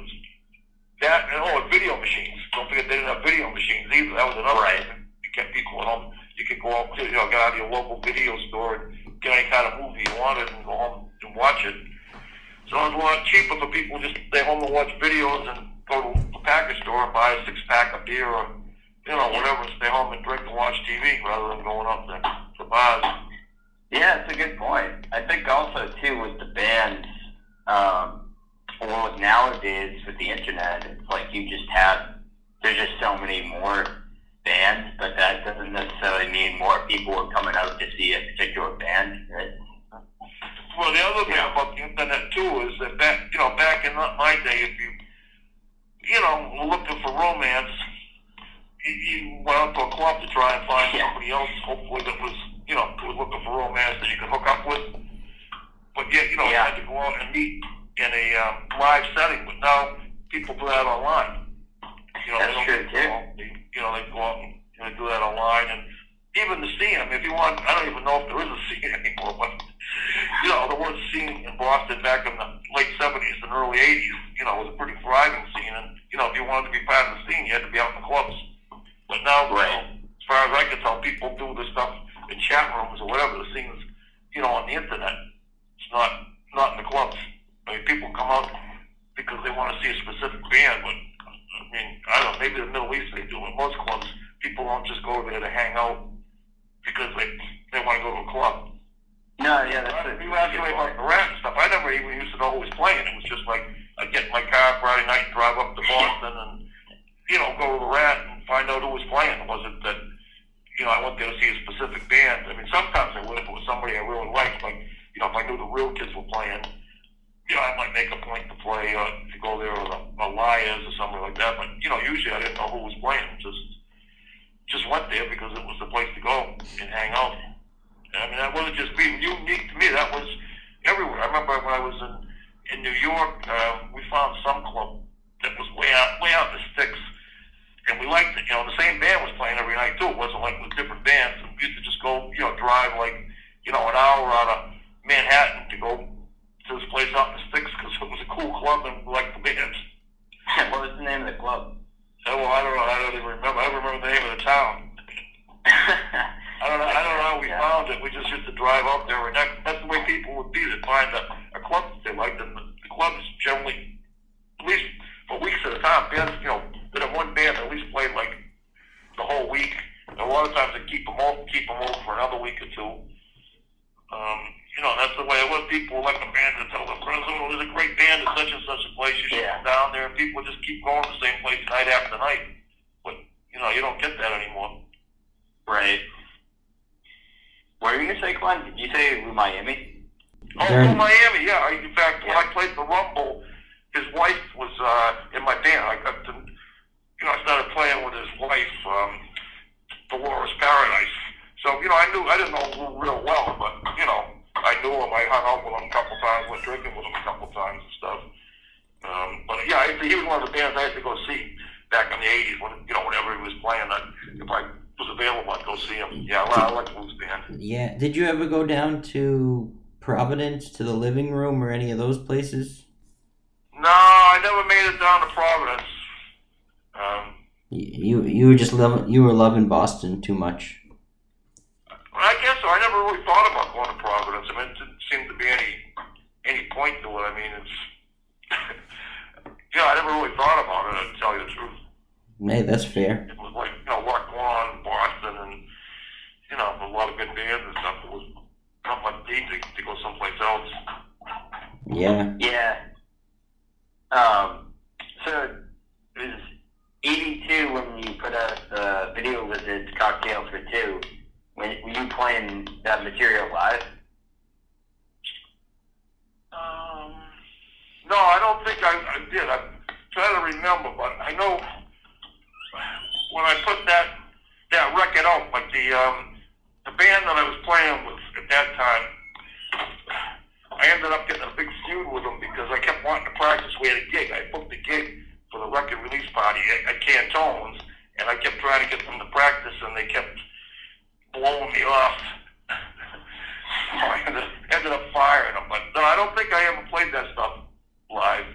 that and oh, and video machines. Don't forget they didn't have video machines either. That was another Right. thing. You kept people at home. You could go out, to, you know, get out of your local video store and get any kind of movie you wanted and go home and watch it. So it was a lot cheaper for people just stay home and watch videos and go to the package store and buy a six pack of beer or you know whatever and stay home and drink and watch TV rather than going up to the bars. Yeah, it's a good point. I think also too with the bands, um, well, nowadays with the internet, it's like you just have there's just so many more bands, but that doesn't necessarily mean more people are coming out to see a particular band. Right? Well, the other thing Yeah. about the internet too is that back, you know, back in my day, if you, you know, were looking for romance, you, you went out to a club to try and find Yeah. somebody else, hopefully that was, you know, was looking for romance that you could hook up with. But yet, you know, Yeah. you had to go out and meet in a um, live setting. But now people do that online. You know, That's they don't true, too. out, they, you know, they go out and you know, do that online and. Even the scene, if you want, I don't even know if there is a scene anymore, but you know, there was a scene in Boston back in the late seventies and early eighties, you know, was a pretty thriving scene. And you know, if you wanted to be part of the scene, you had to be out in the clubs. But now, you know, as far as I can tell, people do this stuff in chat rooms or whatever. The scene's, you know, on the internet. It's not not in the clubs. I mean, people come out because they want to see a specific band, but I mean, I don't know. Maybe the Middle East they do. In most clubs, people don't just go there to hang out because they they want to go to a club. No, yeah, that's it. you asked me about the rat and stuff. I never even used to know who was playing. It was just like I'd get in my car Friday night, and drive up to Boston, and you know, go to the rat and find out who was playing. It wasn't that you know I went there to see a specific band. I mean, sometimes I would if it was somebody I really liked, like you know, if I knew the real kids were playing. You know, I might make a point to play, uh, to go there with a, a or something like that. But you know, usually I didn't know who was playing. Just just went there because it was the place to go and hang out. I mean, that wasn't just being unique to me. That was everywhere. I remember when I was in in New York, uh, we found some club that was way out way out in the sticks, and we liked it. You know, the same band was playing every night too. It wasn't like with different bands. And we used to just go, you know, drive like you know an hour out of Manhattan to go to this place out in the sticks because it was a cool club and we liked the bands. what was the name of the club? Oh, well, I don't know. I don't even remember. I don't remember the name of the town. I don't know. I don't know how we Yeah. found it. We just used to drive up there, and that, that's the way people would be. They'd find a, a club that they liked, and the, the clubs generally, at least for weeks at a time, bands, you know, that have one band at least played like the whole week. And a lot of times they keep them over, keep them over for another week or two. Um, you know, that's the way it was. People like a band to tell their friends, oh, there's a great band at such and such a place. You should Yeah. come down there, and people just keep going to the same place night after night. But you know, you don't get that anymore. right. What were you gonna say, Glenn? Did you say Miami? Oh, They're- from Miami, yeah. I, in fact, when Yeah. I played the Rumble, his wife was uh, in my band. I got to, you know, I started playing with his wife, um, Dolores Paradise. So, you know, I knew I didn't know Lou real well, but you know, I knew him. I hung out with him a couple times, went drinking with him a couple times and stuff. Um, but yeah, I, he was one of the bands I had to go see back in the '80s when you know whenever he was playing. I, if I was available, I'd go see him. Yeah, I, I like Lou's band. Yeah. Did you ever go down to Providence to the living room or any of those places? No, I never made it down to Providence. Um, You you were just loving you were loving Boston too much. I guess so. I never really thought about going to Providence. I mean, it didn't seem to be any any point to it. I mean, it's yeah, I never really thought about it. To tell you the truth, Hey, that's fair. it was like you know, Rock One, Boston, and you know, a lot of good bands and stuff. It was not much need to, to go someplace else. Yeah. Yeah. Um. So it was '82 when you put out the video lizards cocktail for two. When were you playing that material live? Um, no, I don't think I, I did. I'm trying to remember, but I know when I put that that record out, like the um, the band that I was playing with at that time, I ended up getting a big feud with them because I kept wanting to practice. We had a gig. I booked a gig for the record release party at, at Cantones, and I kept trying to get them to practice, and they kept blowing me off. I ended, up firing them. But no, I don't think I ever played that stuff live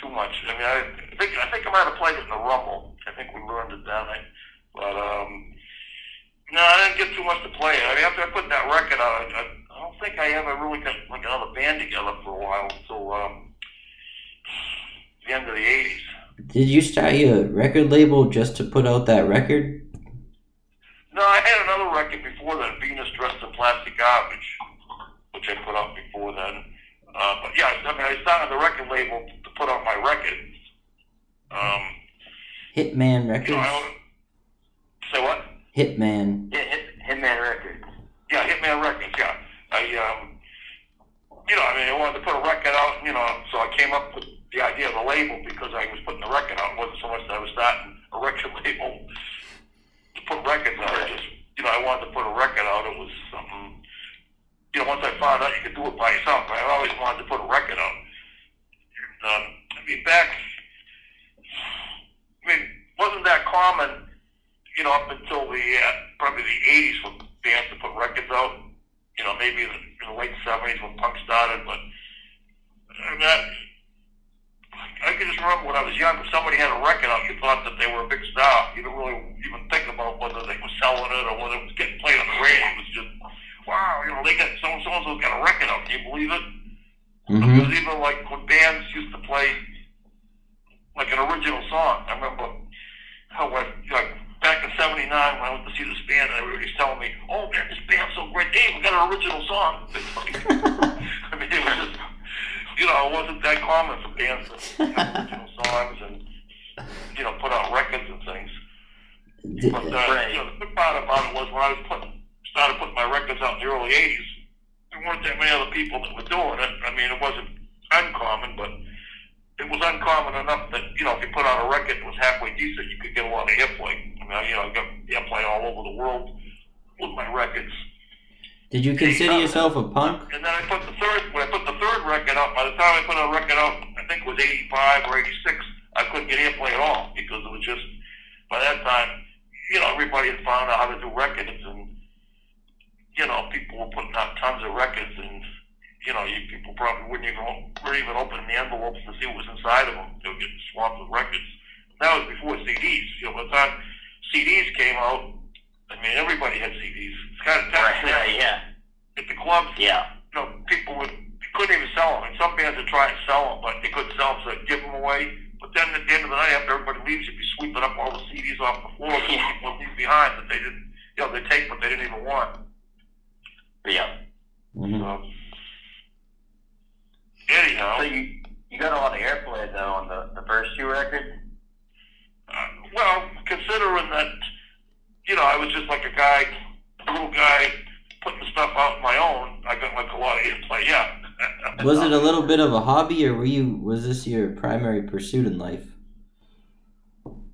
too much. I mean, I think I think I might have played it in the Rumble. I think we learned it down there. But um, no, I didn't get too much to play. I mean, after I put that record out, I, I, I don't think I ever really got like another band together for a while until um, the end of the '80s. Did you start your record label just to put out that record? No, I had another record before that, Venus Dressed in Plastic Garbage, which I put out before then. Uh, but yeah, I mean, I started the record label to put out my records. Um, Hitman you know, Records. Say what? Hitman. Yeah, Hit, Hitman Records. Yeah, Hitman Records. Yeah, I um, you know, I mean, I wanted to put a record out. You know, so I came up with the idea of the label because I was putting the record out. It wasn't so much that I was starting a record label to put records out. I just, you know, I wanted to put a record out. It was something. You know, once I found out you could do it by yourself, I always wanted to put a record out. And, um, I mean, back. I mean, wasn't that common? You know, up until the uh, probably the '80s for bands to put records out you know, maybe in the, in the late seventies when punk started, but I mean, that, thought that they were a big star. You didn't really even think about whether they were selling it or whether it was getting played on the radio. It was just, wow, you know, they got so so and so got a record out. Can you believe it? Mm-hmm. Because even like when bands used to play like an original song, I remember how I, like back in '79 when I went to see this band, and everybody was telling me, "Oh man, this band's so great, Dave, we got an original song." I mean, it was just, you know, it wasn't that common for bands to have original songs and you know put out records and things. Did- But uh, Right. you know, the good part about it was when I was putting, started putting my records out in the early '80s, there weren't that many other people that were doing it. I mean, it wasn't uncommon, but it was uncommon enough that you know if you put out a record that was halfway decent, you could get a lot of airplay. I mean, you know, I got airplay all over the world with my records. Did you consider yourself a punk? And then I put the third when I put the third record out. By the time I put a record out, I think it was '85 or '86. I couldn't get airplay at all because it was just by that time, you know, everybody had found out how to do records, and you know, people were putting out tons of records, and you know, you people probably wouldn't even weren't even opening the envelopes to see what was inside of them. They were getting swamped with records. That was before CDs. You know, by the time CDs came out, I mean, everybody had CDs. It's kind of Right. tough. Yeah. Yeah. At the clubs, Yeah. you know, people would couldn't even sell them. And some bands would try and sell them, but they couldn't sell them, so they'd give them away. But then at the end of the night, after everybody leaves, you'd be sweeping up all the CDs off the floor that Yeah. people would leave behind that they didn't, you know, they take, but they didn't even want. Yeah. Mm-hmm. So, anyhow, So you you got a lot of airplay though on the the first two records. uh, well, considering that, you know, I was just like a guy, a little guy putting stuff out on my own, I got like a lot of airplay. Yeah. Was it a little bit of a hobby, or were you? Was this your primary pursuit in life?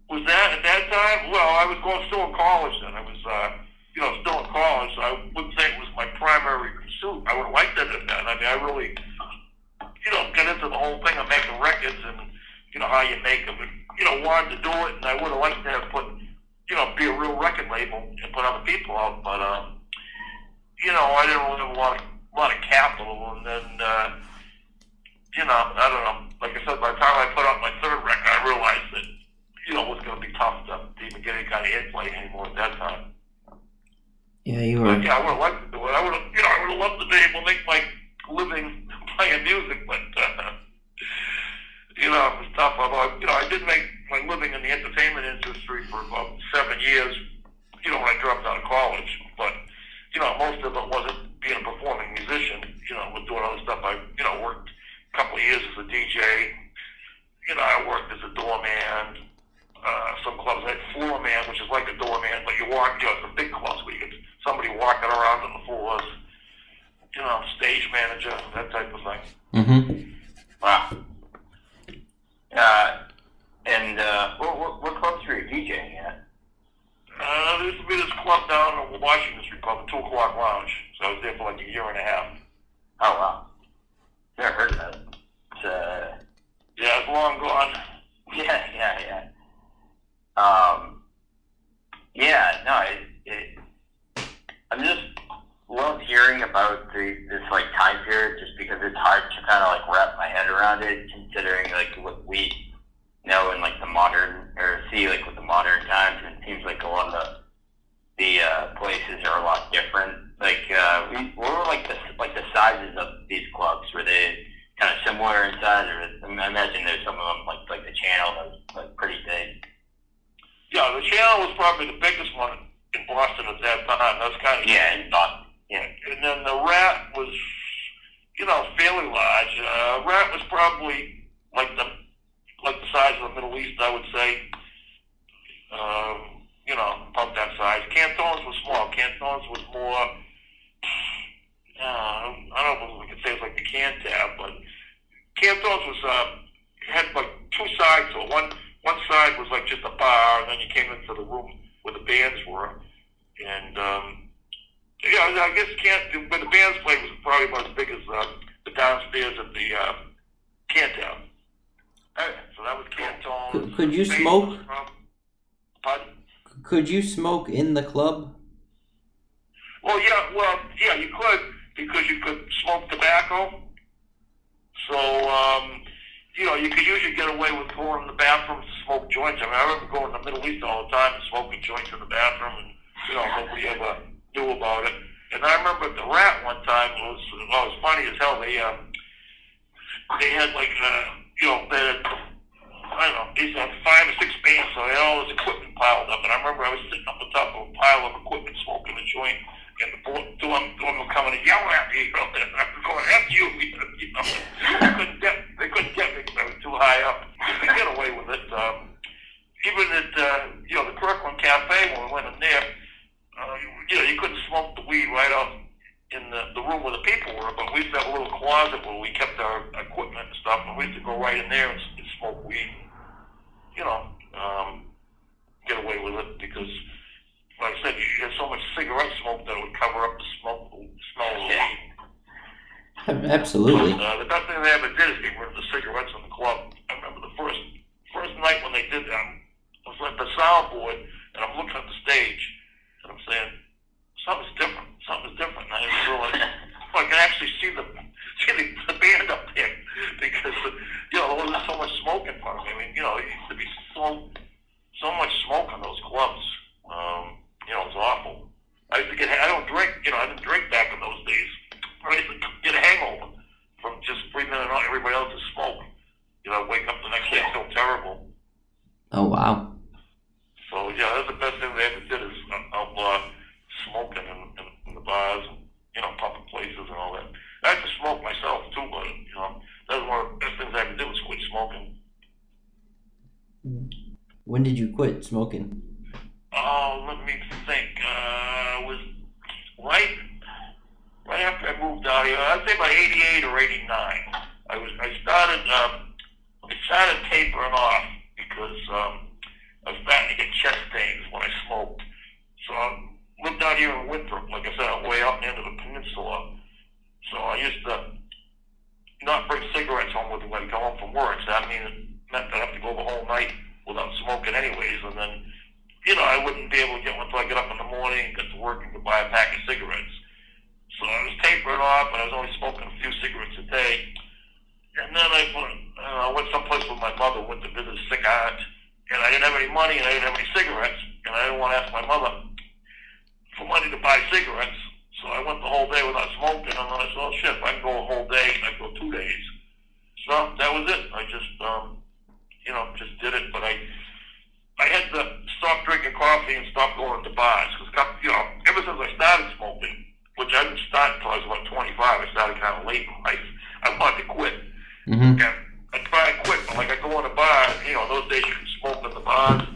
Was that at that time? Well, I was going still in college then. I was, uh, you know, still in college. So I wouldn't say it was my primary pursuit. I would have liked it at that. I mean, I really, you know, got into the whole thing of making records and you know how you make them, and you know, wanted to do it. And I would have liked to have put, you know, be a real record label and put other people out. But, um, you know, I didn't really have a lot of, a lot of capital. And then, uh, you know, I don't know. Like I said, by the time I put out my third record, I realized that you know, it was going to be tough to, to even get any kind of airplay anymore at that time. Yeah, you But were. yeah, I would have liked to do it. I would have, you know, I would have loved to be able to make my living playing music, but uh, you know, it was tough. Although, you know, I did make my living in the entertainment industry for about seven years. You know, when I dropped out of college, but you know, most of it wasn't being a performing musician. You know, with doing other stuff. I, you know, worked a couple of years as a DJ. You know, I worked as a doorman uh, some clubs had floor man, which is like a doorman, but you walk, you know, some big clubs where you get somebody walking around on the floors, you know, stage manager, that type of thing. hmm Wow. Uh, and uh, what, what what clubs were you DJing at? Uh, there used to be this club down in Washington Street called the Two O'Clock Lounge, so I was there for like a year and a half. Oh wow. Never heard of that. It's, uh, Yeah, it's long gone. yeah, yeah, yeah. Um, yeah, no, it, it, I'm just love hearing about the, this like time period just because it's hard to kind of like wrap my head around it considering like what we know in like the modern or see like with the modern times and it seems like a lot of the the uh, places are a lot different. Like uh, we what were like the like the sizes of these clubs? Were they kind of similar in size, or I imagine there's some of them like like the channel that was like pretty big. Yeah, the channel was probably the biggest one in Boston at that time. That's kind of Yeah, and not yeah. and then the rat was, you know, fairly large. Uh, rat was probably like the like the size of the Middle East, I would say. Um, you know, about that size. Cantons was small. Cantons was more. Uh, I don't know if we could say it's like the Cantab, but Cantons was uh, had like two sides to. One one side was like just a bar, and then you came into the room where the bands were, and um, yeah, I guess can't. When the bands played was probably about as big as uh, the downstairs at the uh, Cantown. So that was Canton. Could- could you smoke? Pardon? Could you smoke in the club? Well, yeah, well, yeah, you could because you could smoke tobacco. So, um, you know, you could usually get away with going in the bathroom to smoke joints. I mean, I remember going to the Middle East all the time and smoking joints in the bathroom, and you know, nobody ever knew about it. And I remember the Rat one time was well, it was funny as hell. They um, they had like uh, you know, they had, I don't know, these uh, five or six bands, so they had all this equipment piled up. And I remember I was sitting up on top of a pile of equipment smoking a joint and the two of them, them coming and yelling at me, you know, and I was going, F you, you know, they couldn't get, they couldn't get me because I was too high up. Could get away with it. Um, even at, uh, you know, the Kirkland Cafe, when we went in there, uh, you know, you couldn't smoke the weed right out in the, the room where the people were, but we used to have a little closet where we kept our equipment and stuff, and we used to go right in there and, and smoke weed. You know, um, get away with it because like I said, you had so much cigarette smoke that it would cover up the smoke, the smell of the Yeah. weed. Absolutely. But, uh, the best thing they ever did is get rid of the cigarettes in the club. I remember the first first night when they did that, I was at the soundboard and I'm looking at the stage and I'm saying, something's different, something's different. And I didn't realize, well, I can actually see the see the, the band up there because you know there wasn't so much smoke in front of me. I mean, you know, used to be so so much smoke in those clubs. Um, you know, it's awful. I used to get, I don't drink, you know, I didn't drink back in those days. I used to get a hangover from just breathing in everybody else's smoke. You know, I'd wake up the next day and feel terrible. Oh wow. So yeah, that's the best thing they ever did is uh, uh, smoking in, in, in the bars and you know public places and all that. I used to smoke myself too, but you know that was one of the best things I ever did was quit smoking. When did you quit smoking? Oh, let me think. Uh, was right right after I moved out here. I'd say about '88 or '89. I was I started um, I started tapering off because um, I was starting to get chest pains when I smoked. So I lived out here in Winthrop, like I said, I'm way up into the peninsula. So I used to not bring cigarettes home with me when I come home from work. So that means it meant that I have to go the whole night without smoking anyways, and then you know, I wouldn't be able to get one until I get up in the morning and get to work and go buy a pack of cigarettes. So I was tapering off, and I was only smoking a few cigarettes a day. And then I went, uh, I went someplace with my mother, went to visit a sick aunt, and I didn't have any money, and I didn't have any cigarettes, and I didn't want to ask my mother for money to buy cigarettes. So I went the whole day without smoking, and then I said, oh shit, I can go a whole day, I can go two days. So that was it. I just, um, you know, just did it, but I, I had to stop drinking coffee and stop going to bars because, you know, ever since I started smoking, which I didn't start until I was about 25, I started kind of late in life. I wanted to quit. Mm-hmm. And smoke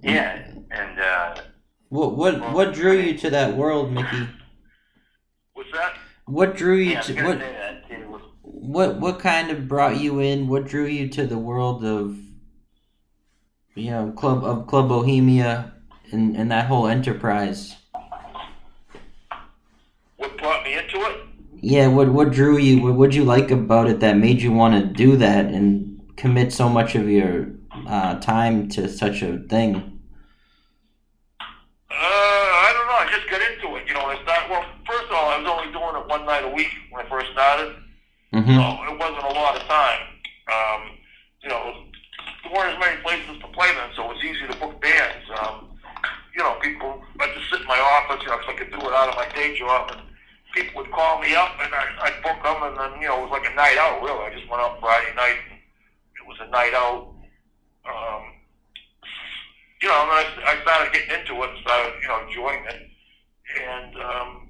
Yeah, and uh, What what what drew you to that world, Mickey? Was that? What drew you yeah, to what say that too. what what kind of brought you in? What drew you to the world of you know club of Club Bohemia and and that whole enterprise? What brought me into it? Yeah, what what drew you? What would you like about it that made you want to do that and commit so much of your uh, time to such a thing? Uh, I don't know. I just got into it. You know, it's not. Well, first of all, I was only doing it one night a week when I first started. hmm So it wasn't a lot of time. Um, you know, there weren't as many places to play then, so it was easy to book bands. Um, you know, people, I just sit in my office, you know, 'cause I could do it out of my day job, and people would call me up, and I, I'd book them, and then, you know, it was like a night out, really. I just went out Friday night, and it was a night out. Um, you know, I, I started getting into it and started, you know, enjoying it. And, um,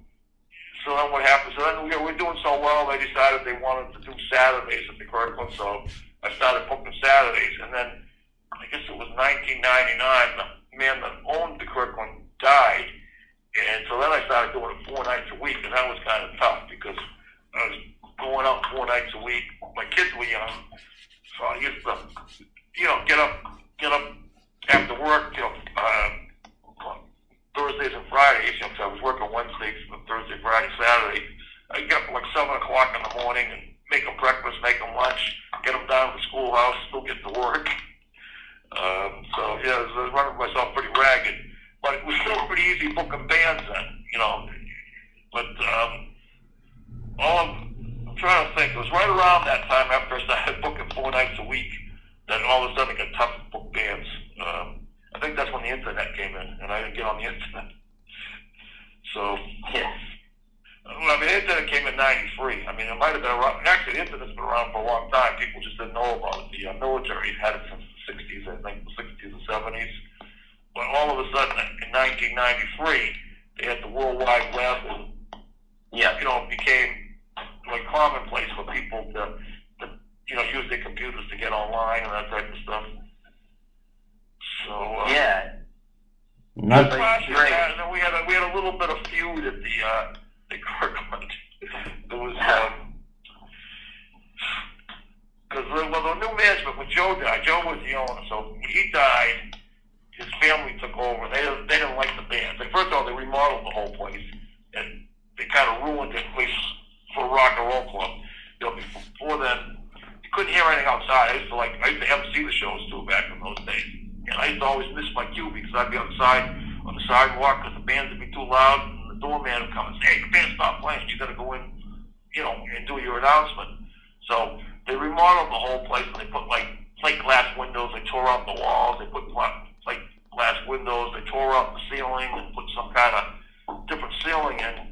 so then what happened? So then we were doing so well, they decided they wanted to do Saturdays at the Kirkland. So I started booking Saturdays, and then I guess it was 1999. The man that owned the Kirkland died, and so then I started doing it four nights a week, and that was kind of tough because I was going out four nights a week. My kids were young, so I used to, you know, get up, get up after work, you know. Uh, Thursdays and Fridays, you know, 'cause I was working Wednesdays, Thursday, Friday, Saturday. I get up like seven o'clock in the morning and make them breakfast, make them lunch, get them down to the schoolhouse, still get to work. Um, so yeah, I was, I was running myself pretty ragged, but it was still pretty easy booking bands then, you know. But um, all of, I'm trying to think. It was right around that time after I started booking four nights a week that all of a sudden it got tough to book bands. Um, I think that's when the internet came in, and I didn't get on the internet. So, Yeah. I mean, the internet came in '93. I mean, it might have been around. Actually, the internet's been around for a long time. People just didn't know about it. The uh, military had it since the '60s, I think, the '60s and '70s. But all of a sudden, in 1993, they had the World Wide Web, and Yeah. you know, it became like commonplace for people to, you know, use their computers to get online and that type of stuff. So uh, Yeah. Not Last Like, year, great. yeah, and then we had a, we had a little bit of feud at the uh, the Kirkland. There was um, because well, the new management when Joe died, Joe was the owner. So when he died, his family took over. They didn't, they didn't like the band. Like, first of all, they remodeled the whole place, and they kind of ruined it, at least for a rock and roll club. You know, before then, you couldn't hear anything outside. I used to like I used to MC the shows too back in those days, and I used to always miss my cue because I'd be outside on the sidewalk because the bands would be too loud, and the doorman would come and say, "Hey, the band stopped playing. You got to go in, you know, and do your announcement." So they remodeled the whole place, and they put like plate glass windows. They tore out the walls. They put plate glass windows. They tore out the ceiling and put some kind of different ceiling in.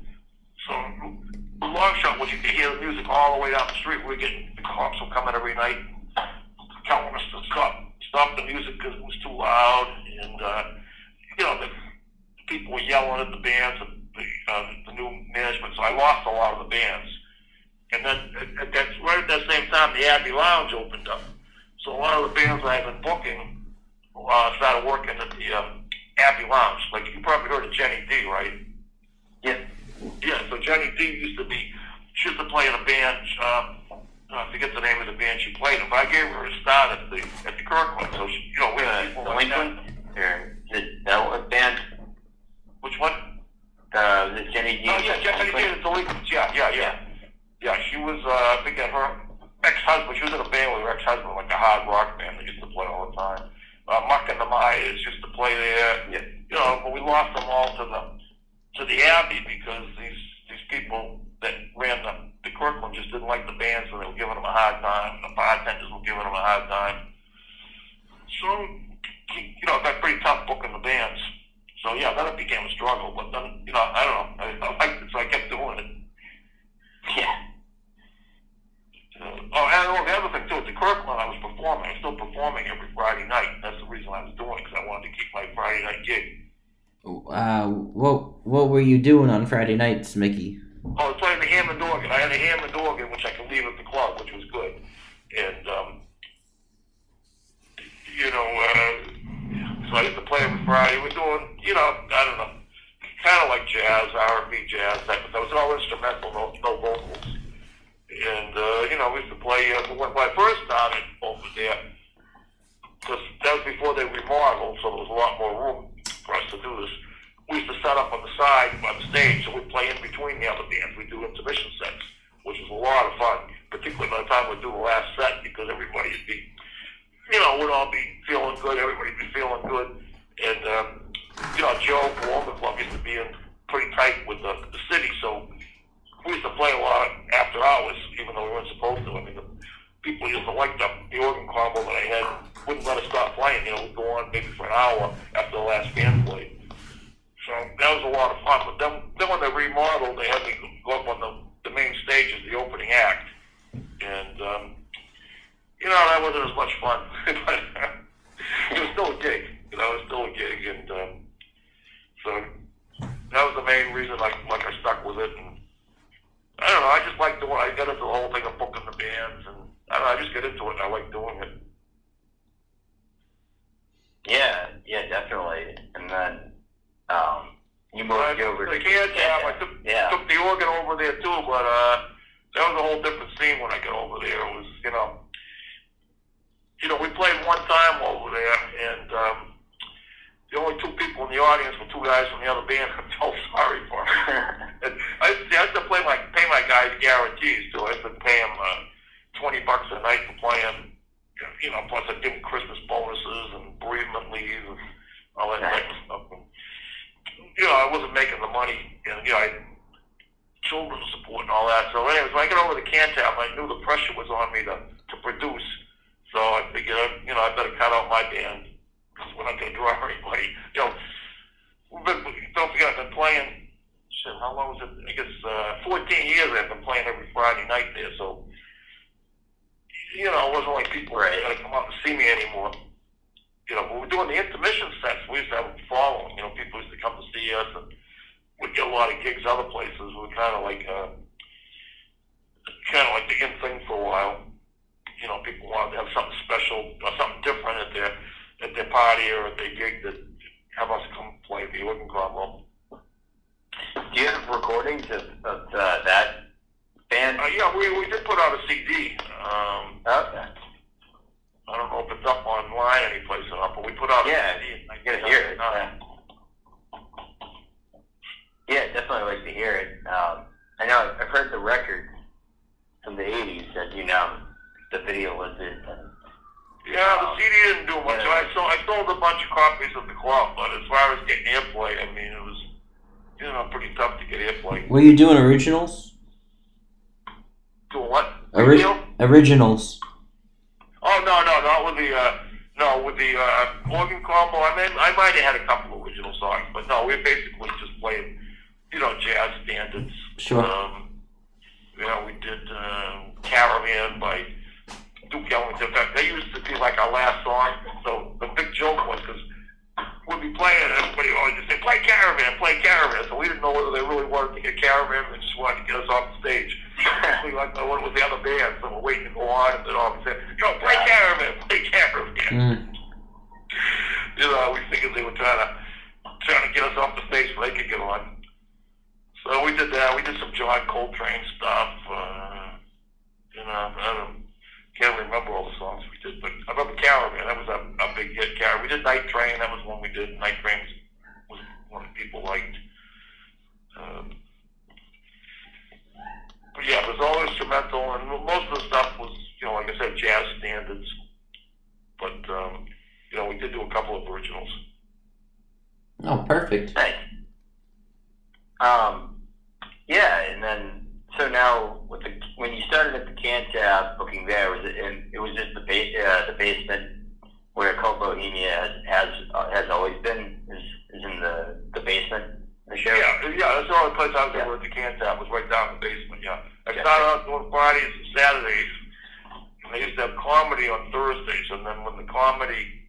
So the long shot was you could hear the music all the way down the street. We were getting the cops were coming every night, telling us to stop stop the music because it was too loud, and uh, you know the people were yelling at the bands and the, uh, the new management. So I lost a lot of the bands. And then at, at that, right at that same time, the Abbey Lounge opened up. So a lot of the bands I've been booking uh, started working at the um, Abbey Lounge. Like you probably heard of Jenny D, right? Yeah. Yeah. So Jenny D used to be. She used to play in a band. Uh, I forget the name of the band she played in, but I gave her a start at the at the Kirkland. So she, you know, we had The, people the like that. Lincoln? Or it that band? Which one? The, the Jenny G? Oh yeah, Jenny Dee. The Deelinquents. Yeah, yeah, yeah. Yeah, she was. Uh, I think at her ex-husband. She was in a band with her ex-husband, like a hard rock band. They used to play all the time. Uh, Muck and the Mires used to play there. Yeah. You know, but we lost them all to the to the Abbey because these these people that ran the the Kirkland just didn't like the bands, and they were giving them a hard time. The bartenders were giving them a hard time. So, you know, it got pretty tough booking the bands. So yeah, then it became a struggle. But then, you know, I don't know. I, I liked it, so I kept doing it. Yeah. Uh, oh, and oh, the other thing too, at the Kirkland, I was performing. I was still performing every Friday night. That's the reason I was doing it because I wanted to keep my Friday night gig. Uh, what what were you doing on Friday nights, Mickey? I was playing the Hammond organ. I had a Hammond organ which I could leave at the club, which was good. And um, you know, uh, so I used to play every Friday. We're doing, you know, I don't know, kind of like jazz, R&B jazz. That, that was all instrumental, no, no vocals. And uh, you know, we used to play uh, when, when I first started over there. Because that was before they remodeled, so there was a lot more room for us to do this. We used to set up on the side on the stage, so we'd play in between the other bands. We'd do intermission sets, which was a lot of fun, particularly by the time we'd do the last set, because everybody would be, you know, would all be feeling good, everybody would be feeling good. And, um, you know, Joe Woman Club used to be in pretty tight with the, the city, so we used to play a lot after hours, even though we weren't supposed to. I mean, the people used to like the, the organ combo that I had, wouldn't let us stop playing, you know, we'd go on maybe for an hour after the last band played. So that was a lot of fun. But then, then when they remodeled, they had me go up on the, the main stage as the opening act. And, um, you know, that wasn't as much fun. but it was still a gig. You know, it was still a gig. And um, so that was the main reason like, like I stuck with it. And I don't know, I just like doing I got into the whole thing of booking the bands. And I don't know, I just get into it and I like doing it. Yeah, yeah, definitely. And then um, you moved I, over the Cantab, I took, Yeah. took the organ over there too, but uh, that was a whole different scene when I got over there. It was, you know, you know, we played one time over there, and um, the only two people in the audience were two guys from the other band. I felt sorry for them. I, I had to play my pay my guys guarantees too. I had to pay them uh, twenty bucks a night for playing. You know, plus I give them Christmas bonuses and bereavement leave and all that type of stuff. And, you know, I wasn't making the money, and you know, I children support and all that. So, anyways, when I got over the Cantab, I knew the pressure was on me to to produce. So I figured, you know, I better cut out my band because we're not going to draw anybody. You know, been, don't forget, I've been playing. Shit, how long was it? I guess uh, 14 years. I've been playing every Friday night there. So, you know, it wasn't like people were going to come out and see me anymore. You know, when we're doing the intermission sets, we used to have a following. You know, people used to come to see us, and we'd get a lot of gigs other places. We were kind of like, uh, kind of like the in thing for a while. You know, people wanted to have something special or something different at their at their party or at their gig that have us come play the organ combo. Do you have recordings of, of uh, that band? Uh, yeah, we, we did put out a CD. Um, Okay. I don't know if it's up online anyplace or not, but we put out Yeah, a CD. I gotta hear it. Yeah. Yeah, definitely like to hear it. Um, I know I've heard the record from the '80s that you know the video was it. And, Yeah, the CD didn't do much. Yeah. I sold I sold a bunch of copies at the club, but as far as getting airplay, I mean, it was you know pretty tough to get airplay. Were you doing originals? Doing what? Ori- originals. Oh no, no, not with the uh, no with the uh, organ combo. I mean, I might have had a couple of original songs, but no, we basically just played you know jazz standards. Sure. Um, you know, we did uh, Caravan by Duke Ellington. In fact, That used to be like our last song. So the big joke was because we'd be playing, and everybody always just say, "Play Caravan, play Caravan." So we didn't know whether they really wanted to get Caravan or they just wanted to get us off the stage. Basically like uh, what was the other band, so we're waiting to go on, and then all of a sudden, yo, play Caravan, play Caravan. Mm. You know, we figured they were trying to trying to get us off the stage so they could get on. So we did that. We did some John Coltrane stuff. Uh, you know, I don't, can't remember all the songs we did, but I remember Caravan. That was a, a big hit. Caravan. We did Night Train. That was one we did. Night Train was, was one that people liked. Um, yeah, it was all instrumental, and most of the stuff was, you know, like I said, jazz standards. But um, you know, we did do a couple of originals. Oh, perfect. Nice. Um, yeah, and then so now with the when you started at the Cantab booking there, was it in, it was just the ba- uh, the basement where Club Bohemia has has, uh, has always been is, is in the the basement of the show. Yeah, yeah, that's the only place I was Yeah. ever at the Cantab was right down in the basement, yeah. I Yeah. started out doing Fridays and Saturdays. And they used to have comedy on Thursdays, and then when the comedy,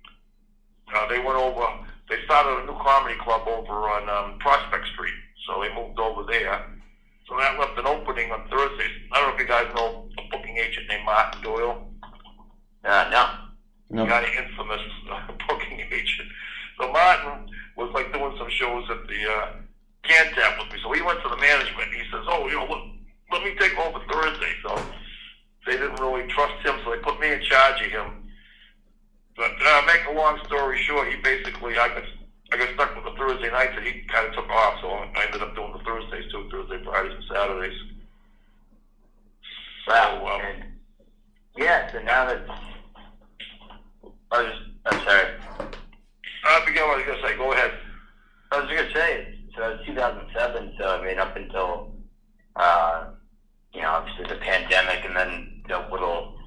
uh, they went over, they started a new comedy club over on um, Prospect Street, so they moved over there. So that left an opening on Thursdays. I don't know if you guys know a booking agent named Martin Doyle. Uh, no. Nope. Kind of infamous uh, booking agent. So Martin was like doing some shows at the uh, Cantab with me. So he went to the management and he says, "Oh, you know, let, let me take over Thursday." So they didn't really trust him, so they put me in charge of him. But uh, make a long story short, he basically I got I got stuck with the Thursday nights, and he kind of took off. So I ended up doing the Thursdays too, Thursday, Fridays, and Saturdays. Wow. So, um, and, yeah. So now that I was, I'm sorry. I forget what I was gonna say. Go ahead. I was gonna say, so it was 2007. So I mean, up until uh, you know, obviously the pandemic, and then the little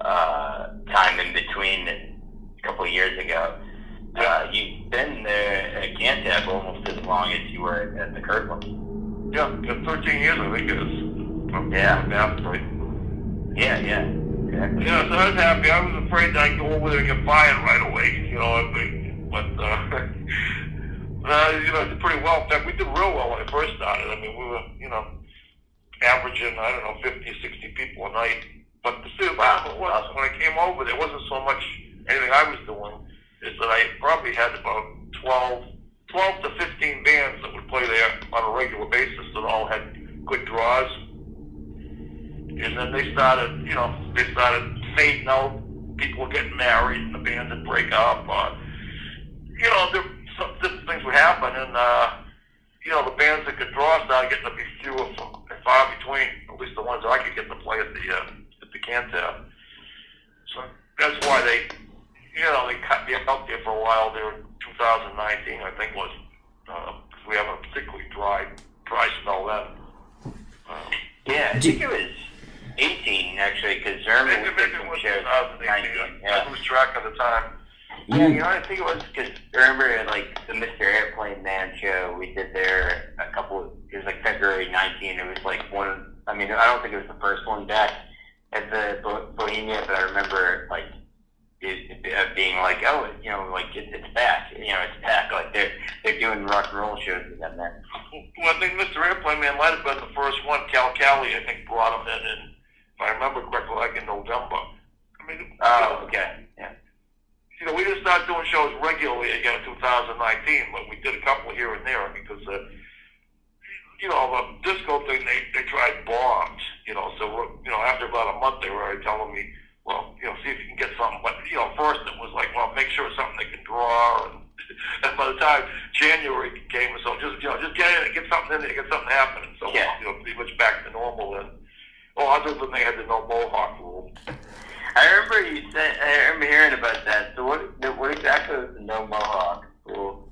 uh, time in between, a couple of years ago. Uh, you've been there at Cantab almost as long as you were at the Kirkland. Yeah, yeah, 13 years I think it is. From- Yeah. from. Yeah, yeah. Exactly. Yeah, so I was happy. I was afraid that I'd go over there and get fired right away. You know, I think, but uh, uh, you know, did pretty well. In fact, we did real well when I first started. I mean, we were, you know, averaging I don't know 50, 60 people a night. But the thing about it was, when I came over, there wasn't so much anything I was doing. Is that I probably had about 12, 12 to 15 bands that would play there on a regular basis that all had good draws. And then they started, you know, they started fading out. People were getting married, and the band would break up. Uh, you know, there, some different things would happen, and uh, you know, the bands that could draw started getting to be fewer from, and far between. At least the ones that I could get to play at the uh, at the Cantab. So that's why they, you know, they cut me out there for a while. There in 2019, I think was because we have a particularly dry, dry spell then. Um, Yeah, I think it was 18 actually, because Zerman Maybe, we did maybe some was shows 2018. 19. I lose track of the time. Yeah, you know, I think it was because remember like the Mr. Airplane Man show we did there a couple. Of, it was like February 19. It was like one. I mean, I don't think it was the first one back at the Bo- Bohemia, but I remember like it, it uh, being like, oh, you know, like it, it's back. You know, it's back. Like they're they're doing rock and roll shows again there. Well, I think Mr. Airplane Man might have been the first one. Cal Cali, I think, brought him in, in if I remember correctly, like in November. I mean, Oh, okay. You know, we didn't start doing shows regularly again in 2019, but we did a couple here and there because, uh, you know, the disco thing, they, they tried bombs, you know, so, you know, after about a month, they were already telling me, well, you know, see if you can get something. But, you know, first it was like, well, make sure it's something they can draw. And, and by the time January came so, just, you know, just get in, get something in there, get something happening. So, Yeah. you know, pretty much back to normal then. Oh, other than they had the no mohawk rule. I remember you said. I remember hearing about that. So what? What exactly was the no mohawk rule?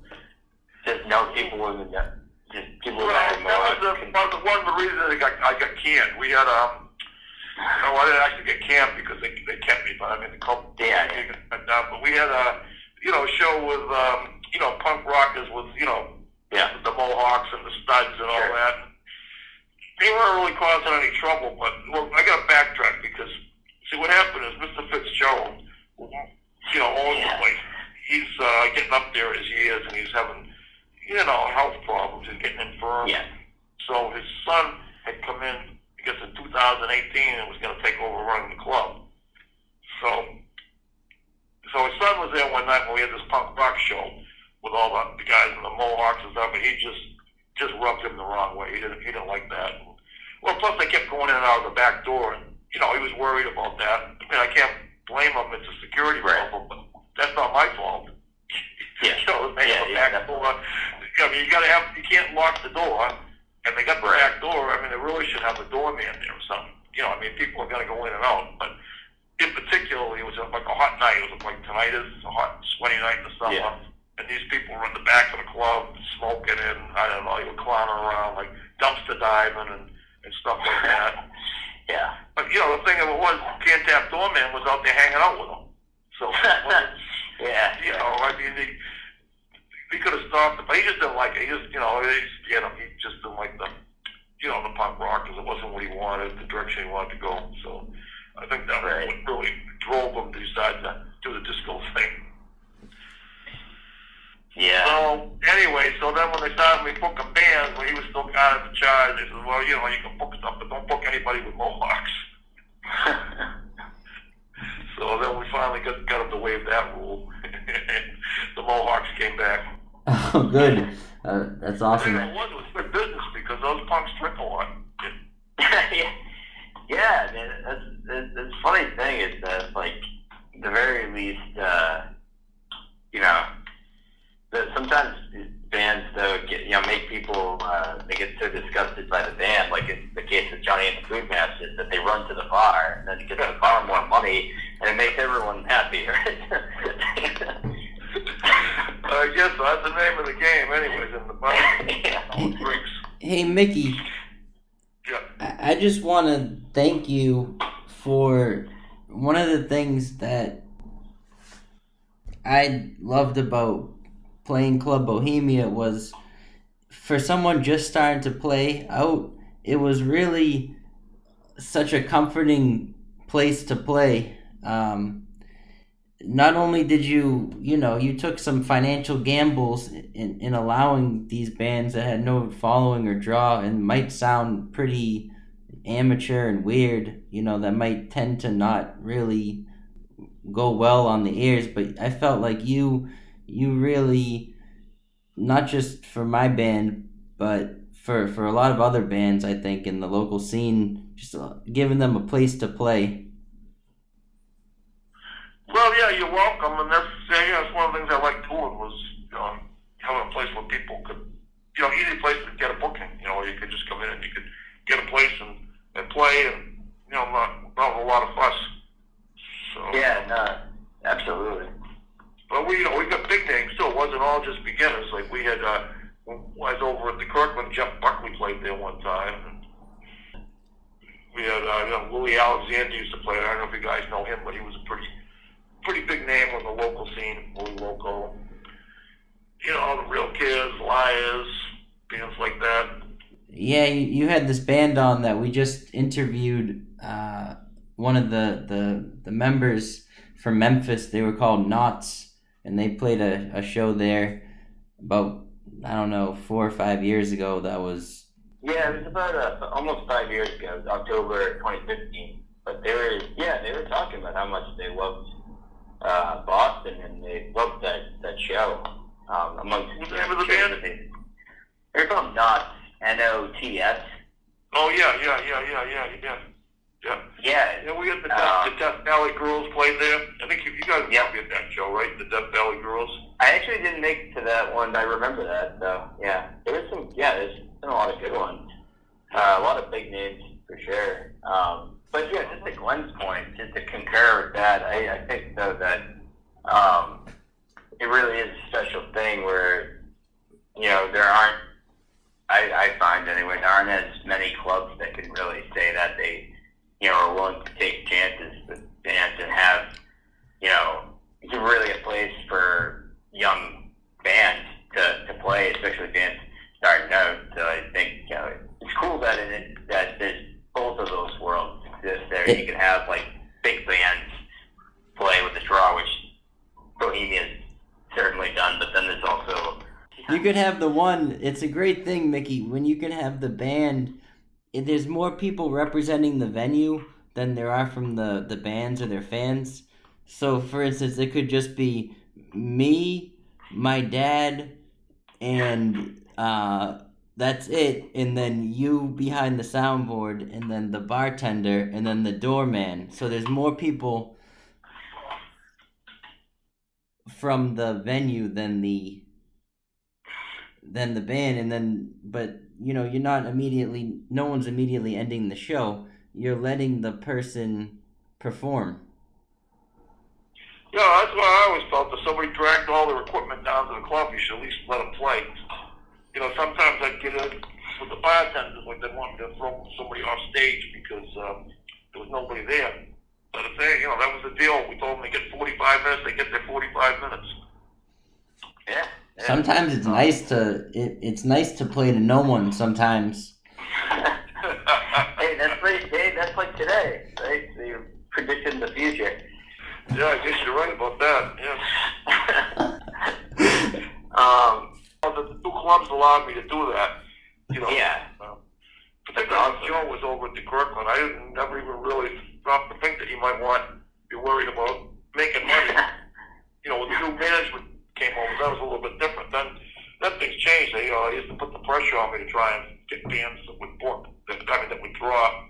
Just no people with the just people Well, that was mohawk. the, can- one, of the- one of the reasons I got I got canned. We had um, no, I didn't actually get canned because they they kept me, but I mean the couple. Yeah, yeah. But, uh, but we had a you know show with um, you know punk rockers with you know Yeah. the mohawks and the studs and all Sure. that. They weren't really causing any trouble, but well, I got to backtrack because see what happened is Mr. Fitzgerald, you know, owns Yeah. the place. He's uh, getting up there as years, and he's having you know health problems. He's getting infirm. Yeah. So his son had come in, I guess in 2018 and was going to take over running the club. So, so his son was there one night when we had this punk rock show with all the, the guys in the Mohawks and stuff, and he just just rubbed him the wrong way. He didn't he didn't like that. Well, plus they kept going in and out of the back door, and you know he was worried about that. I mean, I can't blame him. It's a security Right. problem, but that's not my fault. Yeah. you know, they have Yeah, a back yeah. door. I mean, you got to have. You can't lock the door, and they got the Right. back door. I mean, they really should have a doorman there or something. You know, I mean, people are going to go in and out, but in particular, it was like a hot night. It was like tonight is a hot, sweaty night in the summer. Yeah. And these people were in the back of the club smoking and I don't know, they were clowning around like dumpster diving and, and stuff like that. Yeah. But you know, the thing of it was, Cantab Doorman was out there hanging out with them. So, yeah. you know, I mean, he, he could have stopped it, but he just didn't like it. He just, you know, he just, you know, he just didn't like the, you know, the punk rock because it wasn't what he wanted, the direction he wanted to go. So, I think that was what really drove him to decide to do the disco thing. Yeah. So anyway, so then when they started me booking bands, when he was still kind of in charge, they said, well, you know, you can book stuff, but don't book anybody with mohawks. So then we finally got, got him to waive that rule. the mohawks came back. Oh, good. Uh, that's The awesome. thing was, it was good business because those punks drink a lot. yeah, yeah. Man, that's, that's that's the funny thing is that like the very least, uh, you know, that sometimes bands though get you know make people uh, they get so disgusted by the band, like it's the case with Johnny and the Food Masters, that they run to the bar and then it gets the bar more money and it makes everyone happier. I guess that's the name of the game, anyways. In the bar, yeah. drinks. Hey, Mickey, Yeah. I I just want to thank you for one of the things that I loved about playing Club Bohemia was for someone just starting to play out, it was really such a comforting place to play. Um, not only did you, you know, you took some financial gambles in, in allowing these bands that had no following or draw and might sound pretty amateur and weird, you know, that might tend to not really go well on the ears, but I felt like you you really not just for my band, but for for a lot of other bands, I think in the local scene, just uh, giving them a place to play. Well, yeah, you're welcome, and that's yeah, that's one of the things I like doing was you know having a place where people could, you know, easy place to get a booking. You know, where you could just come in and you could get a place and, and play, and you know, not not a lot of fuss. So yeah, no, absolutely. But we, you know, we got big names too. It wasn't all just beginners. Like we had, uh, I was over at the Kirkland. Jeff Buckley played there one time. We had, uh, you know, Willie Alexander used to play. I don't know if you guys know him, but he was a pretty, pretty big name on the local scene. Willie Loco. You know, all the Real Kids, Liars, bands like that. Yeah, you, you had this band on that we just interviewed. Uh, one of the, the the members from Memphis. They were called NOTS, and they played a, a show there about I don't know four or five years ago. That was Yeah, it was about uh, almost five years ago, it was October 2015. But they were, yeah, they were talking about how much they loved uh, Boston and they loved that that show. Um, amongst What's the name of the band? They're called NOTS, N O T S. Oh yeah, yeah, yeah, yeah, yeah, yeah, yeah. Yeah, Yeah, we had the, Death, the Death Valley Girls played there. I think you, you guys Yeah. probably at that show, right? The Death Valley Girls. I actually didn't make it to that one. but I remember that, so yeah. There was some, yeah, there's been a lot of good ones. Uh, a lot of big names for sure. Um, but yeah, just to Glenn's point, just to concur with that, I, I think though that um, it really is a special thing where you know there aren't. I, I find anyway there aren't as many clubs that can really say that they you know are willing to take chances with and have you know it's really a place for young bands to, to play, especially bands starting out. So I think you know it's cool that it that there's both of those worlds exist there. You can have like big bands play with the draw, which Bohemia's certainly done, but then there's also you could have the one. It's a great thing, Mickey, when you can have the band there's more people representing the venue than there are from the the bands or their fans. So, for instance, it could just be me, my dad, and uh, that's it. And then you behind the soundboard, and then the bartender, and then the doorman. So there's more people from the venue than the than the band and then but you know you're not immediately no one's immediately ending the show you're letting the person perform Yeah, that's what I always felt. If somebody dragged all their equipment down to the club, you should at least let them play. You know, sometimes I'd get in with the bartenders, like they wanted to throw somebody off stage because um, there was nobody there. But if they, you know, that was the deal. We told them they get 45 minutes, they get their 45 minutes. Yeah. Yeah. sometimes it's nice to it, it's nice to play to no one sometimes hey, that's like hey, that's like today, right? So you're predicting the future. yeah, I guess you're right about that. Yeah. um, Well, the two clubs allowed me to do that. You know. yeah. Uh, particularly when Joe was over at the Kirkland, I didn't never even really stop to think that he might want be worried about making money. you know, with the new management came over, that was a little bit different. Then, then things changed. They uh, used to put the pressure on me to try and get bands that would book, that I mean, that would draw.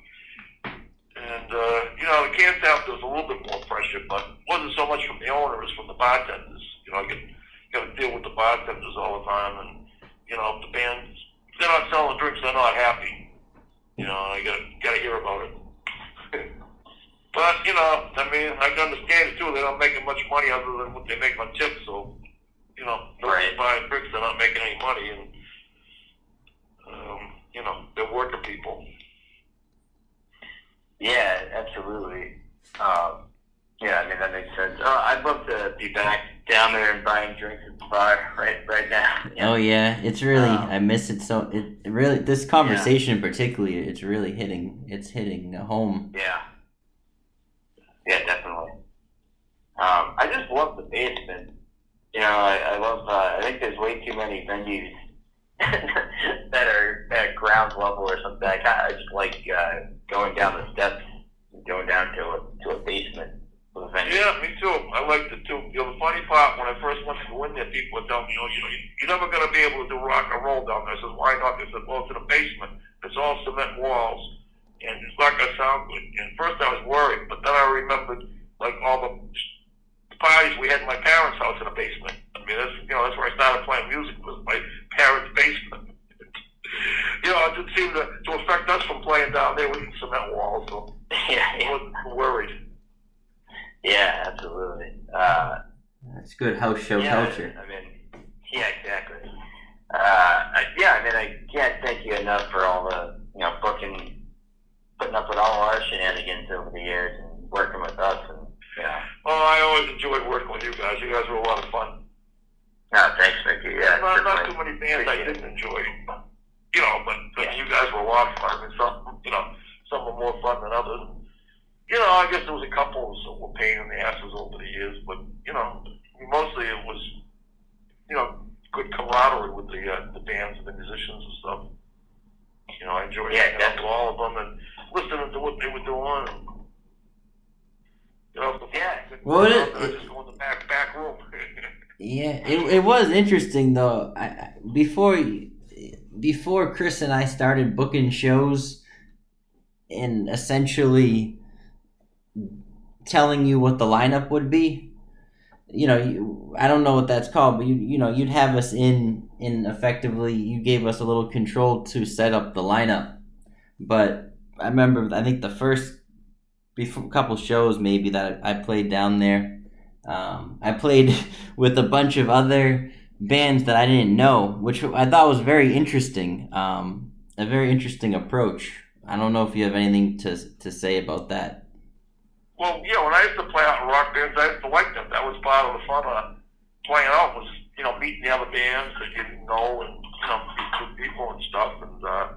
And uh, you know, the Cantab there was a little bit more pressure, but wasn't so much from the owner as from the bartenders. You know, I get got to deal with the bartenders all the time, and you know, if the bands they're not selling drinks, they're not happy. You know, I got got to hear about it. but you know, I mean, I can understand it too. They're not making much money other than what they make on tips, so you know, nobody's Right. buying drinks. They're not making any money, and um, you know, they're working people. Yeah, absolutely. Um, yeah, I mean that makes sense. Uh, I'd love to be back down there and buying drinks at the bar right right now. oh yeah it's really Um, i miss it so it, it really this conversation particularly it's really hitting it's hitting home Yeah. Yeah, definitely. Um, I just love the basement. You know, I, I love. Uh, I think there's way too many venues that are at ground level or something. I kind of just like uh, going down the steps, and going down to a to a basement. Yeah, me too. I liked it too. You know, the funny part when I first went to go in there, people would tell me, know, you know, you're never going to be able to do rock and roll down there. I said, why not? They said, well, it's in a basement. It's all cement walls, and it's not going to sound good. And first I was worried, but then I remembered like all the parties we had in my parents' house in a basement. I mean, that's you know that's where I started playing music was my parents' basement. you know, it didn't seem to, to affect us from playing down there with cement walls, so yeah, I wasn't worried. yeah, absolutely. Uh, that's good house show yeah, culture I mean, yeah, exactly. Uh, I, yeah, I mean, I can't thank you enough for all the, you know, booking, putting up with all our shenanigans over the years and working with us. And, you know, Oh, I always enjoyed working with you guys. You guys were a lot of fun. no, thanks, Mickey. Yeah, not, not too many bands I didn't enjoy. You know, but, but Yeah. you guys were a lot of fun. I mean, some, you know, some were more fun than others. You know, I guess there was a couple that were pain in the asses over the years, but you know, mostly it was, you know, good camaraderie with the uh, the bands and the musicians and stuff. You know, I enjoyed Yeah, hanging out with all of them and listening to what they were doing. You Yeah. Well, oh, it- I just go in the back back room. Yeah, it, it was interesting though. I, I- before before Chris and I started booking shows and essentially telling you what the lineup would be. You know, you, I don't know what that's called, but you you know you'd have us in in effectively. You gave us a little control to set up the lineup, but I remember I think the first before couple shows maybe that I played down there. Um, I played with a bunch of other bands that I didn't know, which I thought was very interesting. Um, a very interesting approach. I don't know if you have anything to to say about that. Well, yeah, when I used to play out in rock bands, I used to like that. That was part of the fun of playing out was, you know, meeting the other bands that you didn't know and, you know, meet good people and stuff. And, uh,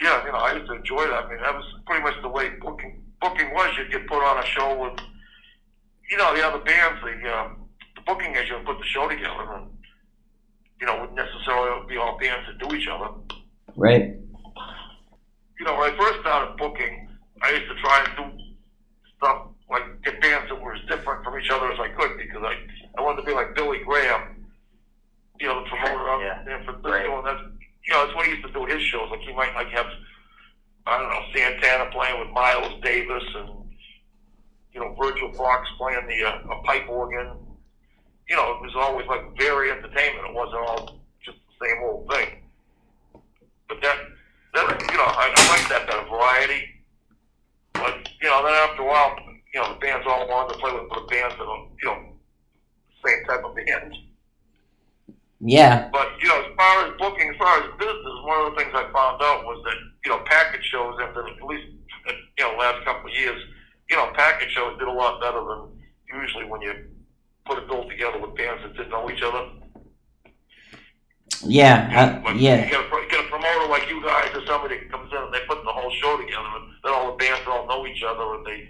yeah, you know, I used to enjoy that. I mean, that was pretty much the way booking booking was. You'd get put on a show with, you know, the other bands. The, uh, the booking agent would put the show together and, you know, wouldn't necessarily be all bands that do each other. Right. you know, when I first started booking, I used to try and do stuff like get bands that were as different from each other as I could because I I wanted to be like Billy Graham, you know, the promoter of Yeah. San Francisco, Right. and that's you know that's what he used to do at his shows. Like he might like have I don't know Santana playing with Miles Davis and you know Virgil Fox playing the uh, a pipe organ. You know, it was always like very entertainment. It wasn't all just the same old thing. But that that you know I, I like that that variety. But you know, then after a while, you know, the bands all wanted to play with the bands that are, you know, same type of bands. Yeah, But you know, as far as booking, as far as business, one of the things I found out was that you know, package shows after at least you know last couple of years, you know, package shows did a lot better than usually when you put a bill together with bands that didn't know each other. yeah, uh, Like, yeah. You get, a, you get a promoter like you guys or somebody that comes in and they put the whole show together, and then all the bands all know each other, and they,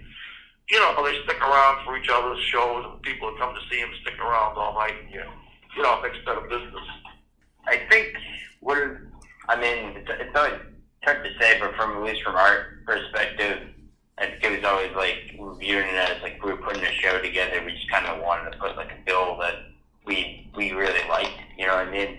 you know, they stick around for each other's shows, and people that come to see them stick around all night, and you know, you know, makes better business. I think is, I mean, it's, it's always tough to say, but from at least from our perspective, I think it was always like viewing it as like we were putting a show together. We just kind of wanted to put like a bill that we we really liked. You know what I mean?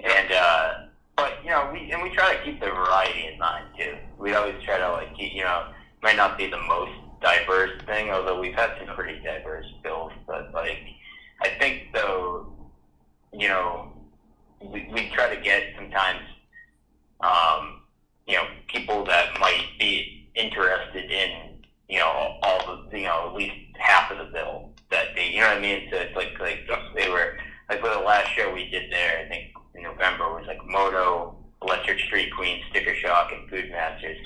And uh, but you know, we and we try to keep the variety in mind too. We always try to like keep, you know, might not be the most diverse thing, although we've had some pretty diverse bills. But like, I think though, you know, we, we try to get sometimes, um, you know, people that might be interested in, you know, all the, you know, at least half of the bill that they, you know what I mean? So it's like, like they were, like for the last show we did there, I think in November was like Moto, Electric Street Queen, Sticker Shock, and Food Masters.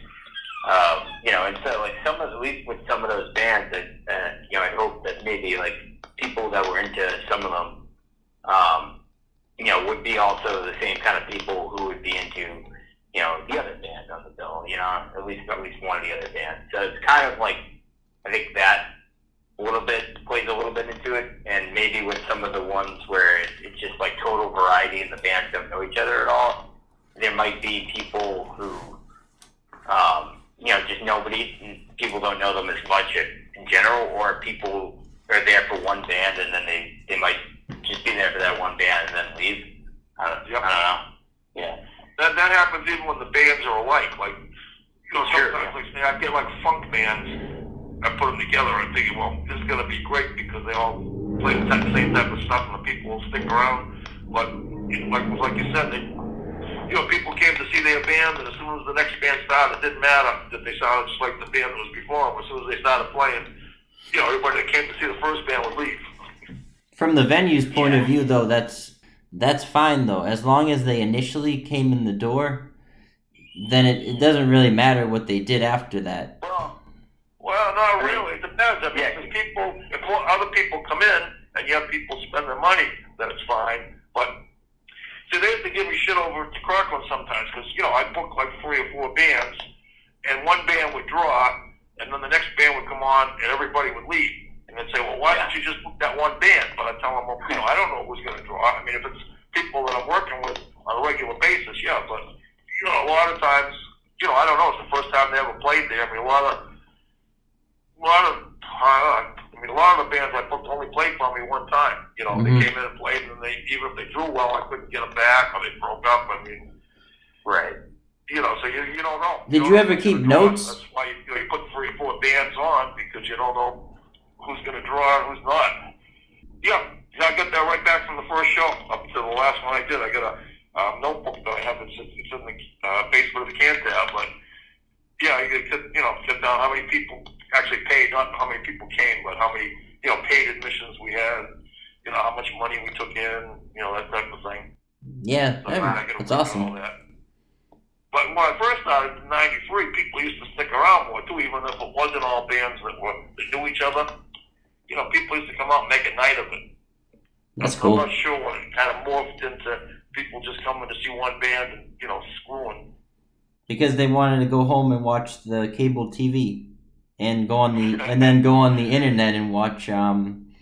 Um, you know, and so like some of, at least with some of those bands that, uh, you know, I hope that maybe like people that were into some of them, um, you know, would be also the same kind of people who would be into, you know, the other bands on the bill, you know, at least at least one of the other bands. So it's kind of like I think that a little bit plays a little bit into it, and maybe with some of the ones where it, it's just like total variety and the bands don't know each other at all, there might be people who, um, you know, just nobody, people don't know them as much in general, or people are there for one band and then they they might just be there for that one band and then leave. I don't, Yep. I don't know. Yeah. That that happens even when the bands are alike. Like, you know, Sure, sometimes like say, I get like funk bands. I put them together and thinking, well, this is gonna be great because they all play the type- same type of stuff and the people will stick around. But you know, like like you said, they, you know, people came to see their band, and as soon as the next band started, it didn't matter that they sounded just like the band that was before them. As soon as they started playing, you know, everybody that came to see the first band would leave. From the venue's point of view, though, that's that's fine though. As long as they initially came in the door, then it, it doesn't really matter what they did after that. Well, well, not really. It depends. I mean, Yeah. if people, if other people come in and you have people spend their money, then it's fine. But see, they have to give me shit over to Crocklin sometimes because you know I book like three or four bands, and one band would draw, and then the next band would come on, and everybody would leave. And they'd say, well, why didn't you just book that one band? But I tell them, well, you know, I don't know who's going to draw. I mean, if it's people that I'm working with on a regular basis, yeah. But you know, a lot of times, you know, I don't know. It's the first time they ever played there. I mean, a lot of, a lot of, uh, I mean, a lot of the bands I booked only played for me one time. You know, Mhm. they came in and played, and they even if they drew well, I couldn't get them back, or they broke up. I mean, Right. you know, so you you don't know. Did don't you ever keep notes? That's why you, you, know, you put three four bands on because you don't know who's going to draw and who's not. Yeah, yeah, I got that right back from the first show up to the last one I did. I got a um, notebook that I have. It's, it's in the uh, basement of the Cantab, but yeah, you could, you know, sit down how many people actually paid, not how many people came, but how many, you know, paid admissions we had, you know, how much money we took in, you know, that type of thing. Yeah, So that's awesome. all that. But when I first started in '93, people used to stick around more too, even if it wasn't all bands that were that knew each other. You know, people used to come out and make a night of it. That's I'm cool. not sure when it kind of morphed into people just coming to see one band and you know screwing. Because they wanted to go home and watch the cable TV, and go on the and then go on the internet and watch um,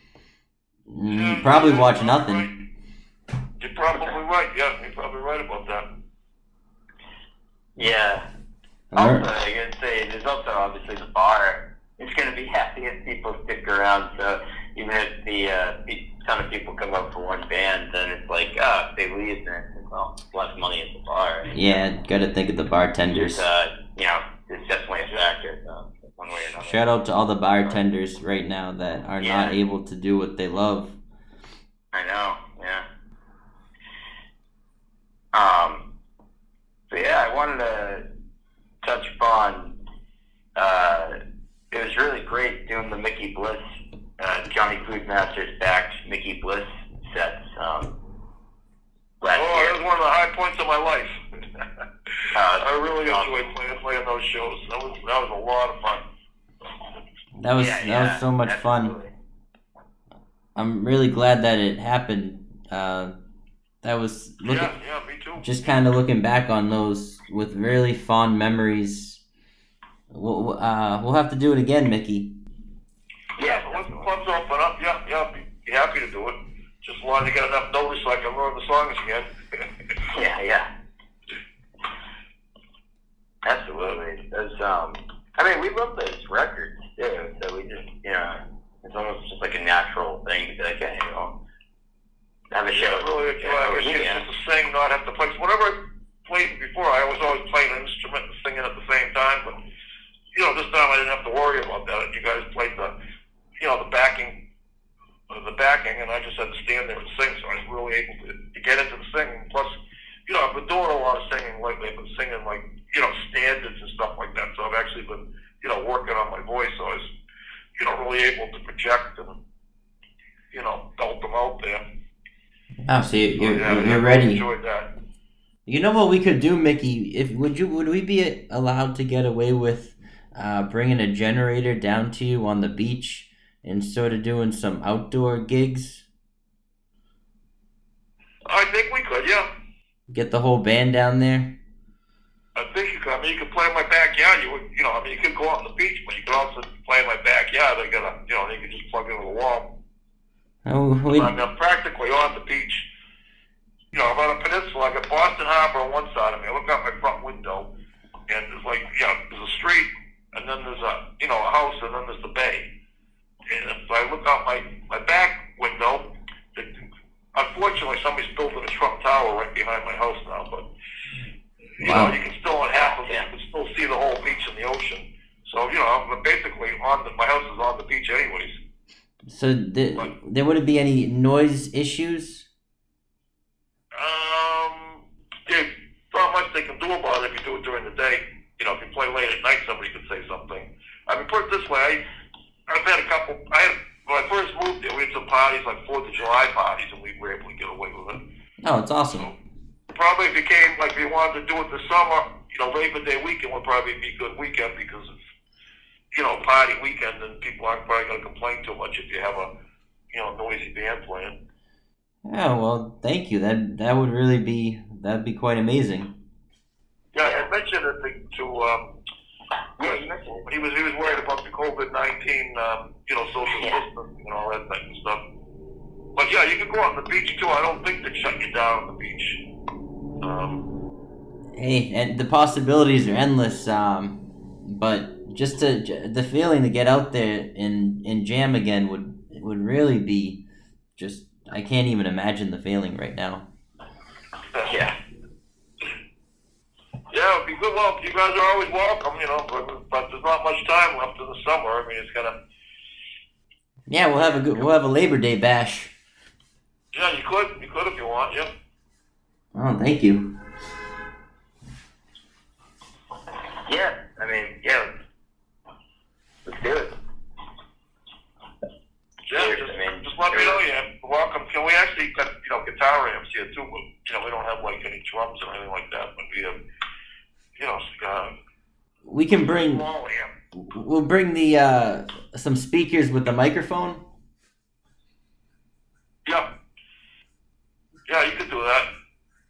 mm, Yeah, probably yeah, watch you're nothing. right. You're probably right. Yeah, you're probably right about that. Yeah. Also, I gotta say, there's also obviously the bar. It's gonna be happy if people stick around. So even if the uh, ton of people come up for one band, then it's like, oh, if they leave, then it's like, well, it's less money at the bar. Yeah, gotta think of the bartenders. It's, uh, you know, it's definitely a factor. So one way or another. Shout out to all the bartenders right now that are not able to do what they love. I know, yeah. Um, so yeah, I wanted to touch upon. Uh, it was really great doing the Mickey Bliss, uh, Johnny Food Masters backed Mickey Bliss sets. Um, last Oh, that was one of the high points of my life. Uh, I really awesome. enjoyed playing playing those shows. That was that was a lot of fun. That was Yeah, that yeah, was so much fun. I'm really glad that it happened. Uh, that was look yeah, yeah, me too. just kind of looking back on those with really fond memories. We'll, uh, we'll have to do it again, Mickey. Yeah, so once the clubs open up, yeah, yeah, I'd be, be happy to do it. Just wanted to get enough notice so I can learn the songs again. Yeah, yeah. Absolutely. There's um I mean we love those records too, so we just you know it's almost just like a natural thing to be like, hey, you know, have a show. Yeah, I really enjoy Yeah, it. I wish yeah. just to sing, not have to play. Whenever I played before, I was always playing an instrument and singing at the same time. But you know, this time I didn't have to worry about that. You guys played the, you know, the backing, the backing, and I just had to stand there and sing. So I was really able to, to get into the singing. Plus, you know, I've been doing a lot of singing lately. I've been singing like, you know, standards and stuff like that. So I've actually been, you know, working on my voice. So I was, you know, really able to project and, you know, belt them out there. Oh, so you- you're, Yeah, you're ready. Enjoyed that. You know what we could do, Mickey? If would you would we be allowed to get away with uh, bringing a generator down to you on the beach and sort of doing some outdoor gigs? I think we could, yeah. Get the whole band down there. I think you could. I mean, you could play in my backyard. You would, you know, I mean, you could go out on the beach, but you could also play in my backyard. I got a, you know, you could just plug into the wall. Oh, we, I mean, I'm practically on the beach. You know, I'm on a peninsula. I got Boston Harbor on one side of me. I look out my front window, and it's like, you know, there's a street, and then there's a, you know, a house, and then there's the bay. And if I look out my my back window, it, unfortunately, somebody's building a Trump Tower right behind my house now, but you Wow. know, you can still on half of it. You can still see the whole beach and the ocean. So you know, I'm basically on the my house is on the beach anyways. so th- there wouldn't be any noise issues. Um, there's not much they can do about it if you do it during the day. You know, if you play late at night, somebody could say something. I mean, put it this way: I, I've had a couple. I had when I first moved there, we had some parties like Fourth of July parties, and we were able to get away with it. Oh, it's awesome. Probably if it came like if you wanted to do it this summer, you know, Labor Day weekend would probably be a good weekend because it's you know party weekend, and people aren't probably going to complain too much if you have a you know noisy band playing. Oh well, thank you. That that would really be that'd be quite amazing. Yeah, I mentioned it to, to um, Yeah, you mentioned it. he was he was worried about the COVID nineteen, um, you know, social Yeah. distancing and all that type of stuff. But yeah, you can go on the beach too. I don't think they shut you down on the beach. Um, Hey, and the possibilities are endless. Um, but just to the feeling to get out there and and jam again would would really be just I can't even imagine the feeling right now. Yeah. Yeah, it'd be good. Well, you guys are always welcome, you know, but, but there's not much time left in the summer. I mean, it's gonna. Yeah, we'll have a good we'll have a Labor Day bash. Yeah, you could, you could if you want. Yeah. Oh, thank you. Yeah. I mean, yeah. Let's do it. Yeah, Sure, just, I mean, just let me sure. know. Yeah, welcome. Can we actually got you know guitar amps here too? But you know we don't have like any drums or anything like that. But we have you know uh, We can bring we'll bring the uh, some speakers with the microphone. Yeah. Yeah, you could do that.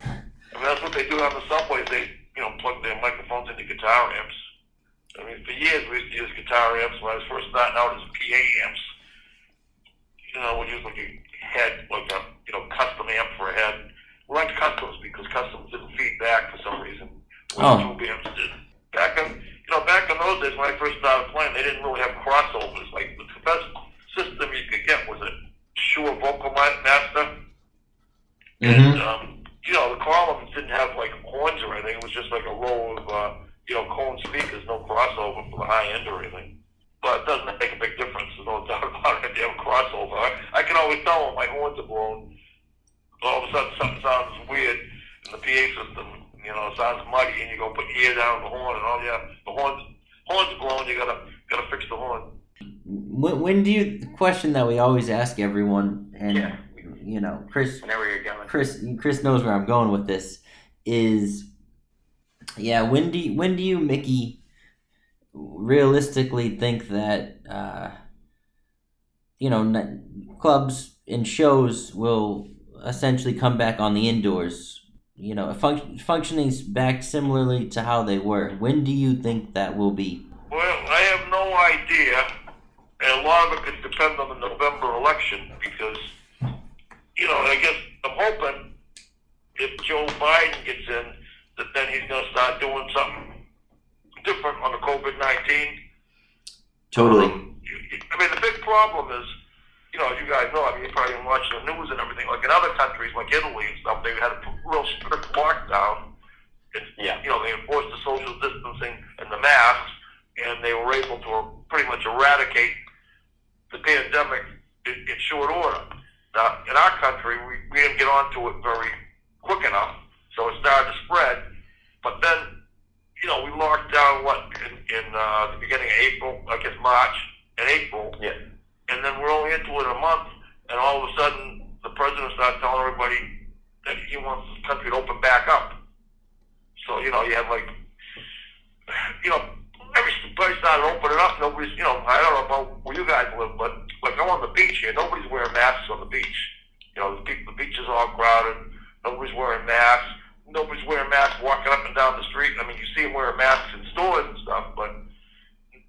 I mean, that's what they do on the subways. They, you know, plug their microphones into guitar amps. I mean, for years we used to use guitar amps when I was first starting out as PA amps. You know, we used like a head, like a, you know, Kustom amp for a head. We liked Kustoms because Kustoms didn't feed back for some reason. Oh. Tube amps did. back in you know back in those days when I first started playing, they didn't really have crossovers. Like the best system you could get was a Shure Vocal Master, Mm-hmm. and um, you know the columns didn't have like horns or anything. It was just like a row of uh, you know cone speakers, no crossover for the high end or anything. But it doesn't make a big difference. There's no doubt about it. You have a crossover, I, I can always tell when my horns are blown. All of a sudden, something sounds weird in the PA system. You know, it sounds muddy, and you go put your ear down the horn, and all yeah, the horns horns are blown. You gotta gotta fix the horn. When, when do you? The question that we always ask everyone, and Yeah. you know, Chris, Whenever you're going. Chris, Chris knows where I'm going with this. Is yeah, when do you, when do you, Mickey, realistically think that uh, you know n- clubs and shows will essentially come back on the indoors? You know, func- functioning back similarly to how they were. When do you think that will be? Well, I have no idea, and a lot of it could depend on the November election because, you know, I guess I'm hoping if Joe Biden gets in, that then he's going to start doing something different on the COVID 19. Totally. I mean, the big problem is, you know, as you guys know, I mean, you probably been watching the news and everything. Like in other countries, like Italy and stuff, they had a real strict lockdown. And, Yeah. You know, they enforced the social distancing and the masks, and they were able to pretty much eradicate the pandemic in, in short order. Now, in our country, we, we didn't get onto it very quick enough, so it started to spread. But then, you know, we locked down what in, in uh, the beginning of April, I guess March and April, Yeah. And then we're only into it a month, and all of a sudden the president starts telling everybody that he wants the country to open back up. So you know, you have like, you know, everybody started opening up. Nobody's, you know, I don't know about where you guys live, but like I'm on the beach here. Nobody's wearing masks on the beach. You know, the, beach, the beach is all crowded. Nobody's wearing masks. Nobody's wearing masks walking up and down the street. I mean, you see them wearing masks in stores and stuff, but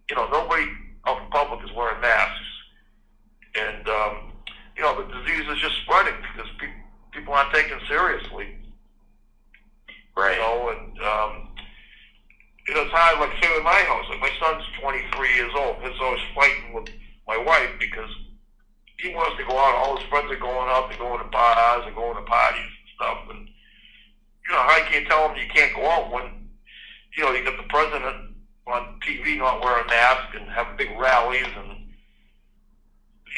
you know, nobody oh, out in public is wearing masks. And um, you know, the disease is just spreading because pe- people aren't taken seriously. Right. You know, and um, you know, it's hard. Like say in my house, like my son's 23 years old. He's always fighting with my wife because he wants to go out. All his friends are going out. They're going to bars and going to parties and stuff. And you know, how can you tell him you can't go out when you know you got the president on TV not wearing a mask and having big rallies and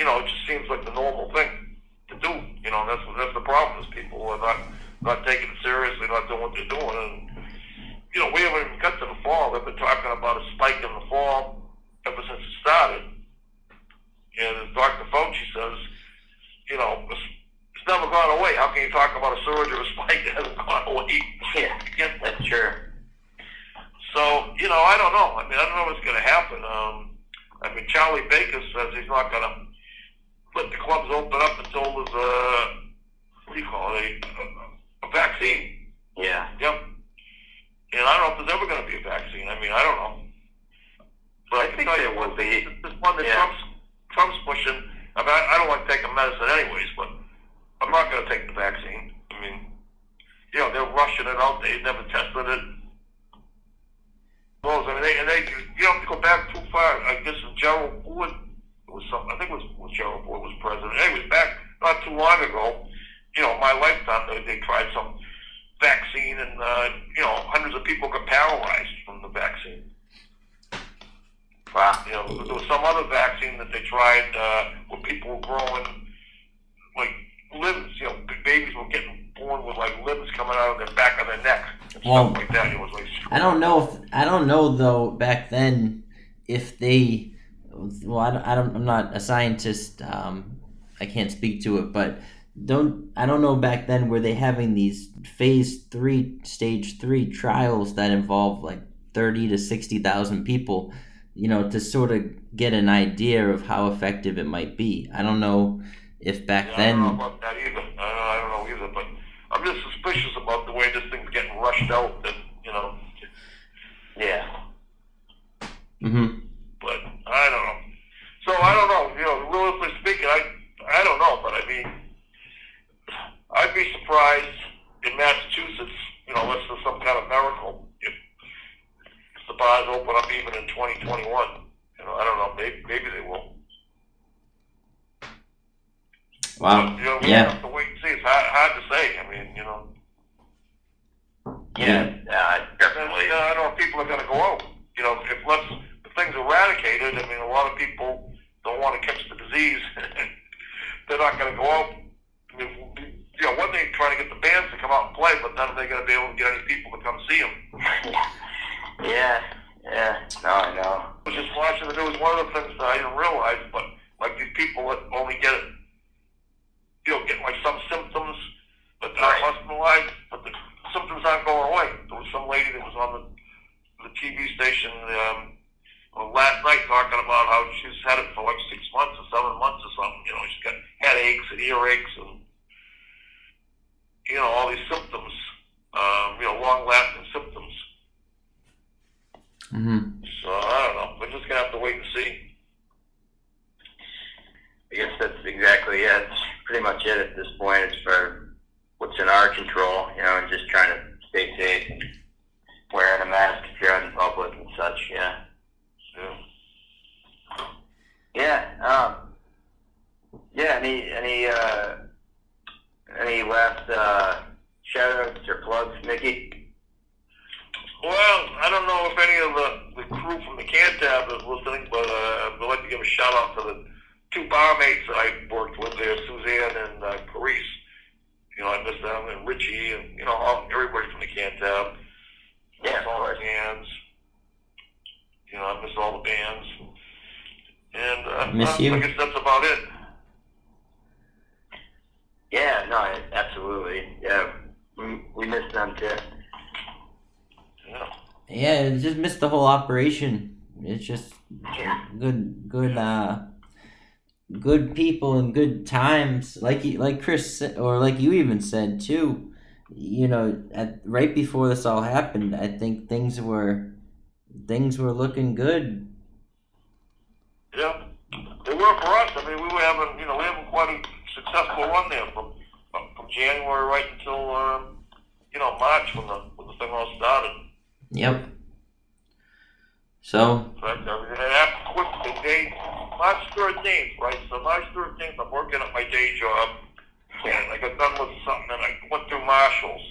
you know, it just seems like the normal thing to do. You know, that's that's the problem is people are not not taking it seriously, not doing what they're doing, and you know, we haven't even got to the fall. They've been talking about a spike in the fall ever since it started. And as Dr. Fauci says, you know, it's, it's never gone away. How can you talk about a surge or a spike that hasn't gone away? Yeah. Again, That's true. so, you know, I don't know. I mean, I don't know what's going to happen. Um, I mean, Charlie Baker says he's not going to let the clubs open up until there's a, what do you call it, a, a, vaccine. Yeah. Yep. And I don't know if there's ever going to be a vaccine. I mean, I don't know. But I, I think there will be. this one that Yeah. Trump's, Trump's pushing, I mean, I, I don't like taking medicine anyways, but I'm not going to take the vaccine. I mean, you know, they're rushing it out. They never tested it. Those, I mean, they, and they, you don't have to go back too far. I guess Gerald Ford it was something. I think it was, was Gerald Ford was president. Anyways, back not too long ago, you know, my lifetime, they, they tried some vaccine, and uh, you know, hundreds of people got paralyzed from the vaccine. Wow. You know, there was some other vaccine that they tried uh, where people were growing like limbs. You know, babies were getting born with like limbs coming out of their back of their neck and Well, stuff like that. It was like I don't know if I don't know though back then if they well I don't, I don't I'm not a scientist um I can't speak to it but don't I don't know back then were they having these phase 3 stage 3 trials that involve like 30 to 60,000 people you know to sort of get an idea of how effective it might be I don't know if back Yeah, I then don't know about that either. I don't, I don't know either, but I'm just suspicious about the way this thing's getting rushed out. That you know, Yeah. mhm but I don't know. So I don't know. You know, realistically speaking, I I don't know, but I mean, I'd be surprised in Massachusetts. You know, unless there's some kind of miracle, if the bars open up even in 2021. You know, I don't know. Maybe maybe they will. Wow. You know, we Yeah. have to wait and see. It's hard, hard to say. I mean, you know, Yeah, yeah, and, definitely. you know, I don't know if people are going to go out. You know, if let's things eradicated. I mean, a lot of people don't want to catch the disease. They're not going to go out. I mean, you know, one thing trying to get the bands to come out and play, but none are they going to be able to get any people to come see them. yeah, yeah. No, I know. I was just watching the news. One of the things that I didn't realize, but like these people that only get it, you know, get like some symptoms, but they're Right. hospitalized, but the symptoms aren't going away. There was some lady that was on the the TV station um, last night talking about how she's had it for like six months or seven months or something. You know, she's got headaches and earaches and you know all these symptoms. Um, you know, long-lasting symptoms. hmm So I don't know. We're just gonna have to wait and see. I guess that's exactly yeah. It's pretty much it at this point. It's for what's in our control, you know, and just trying to stay safe and wearing a mask if you're out in public and such. Yeah. Yeah. Yeah. Um, yeah. Any any uh, any last uh, shout outs or plugs, Mickey? Well, I don't know if any of the, the crew from the Cantab is listening, but uh, I'd like to give a shout out to the two barmaids that I worked with there, Suzanne and uh, Carice. You know, I miss them, and Richie, and, you know, all, everybody from the Cantab. Yeah, all the bands. You know, I miss all the bands. And uh, Miss I, you. I guess that's about it. Yeah. No. Absolutely. Yeah. We, we miss them too. Yeah. Yeah, just missed the whole operation. It's just Yeah. good, good, uh, good people and good times. Like you, like Chris or like you even said too. You know, at right before this all happened, I think things were, things were looking good. Yeah, they were for us. I mean, we were having, you know, we having quite a successful run there from from, January right until, uh, you know, March when the when the thing all started. Yep. So everything. And after quick, the day, March 13th, right? So March 13th, I'm working at my day job, and I got done with something, and I went through Marshalls,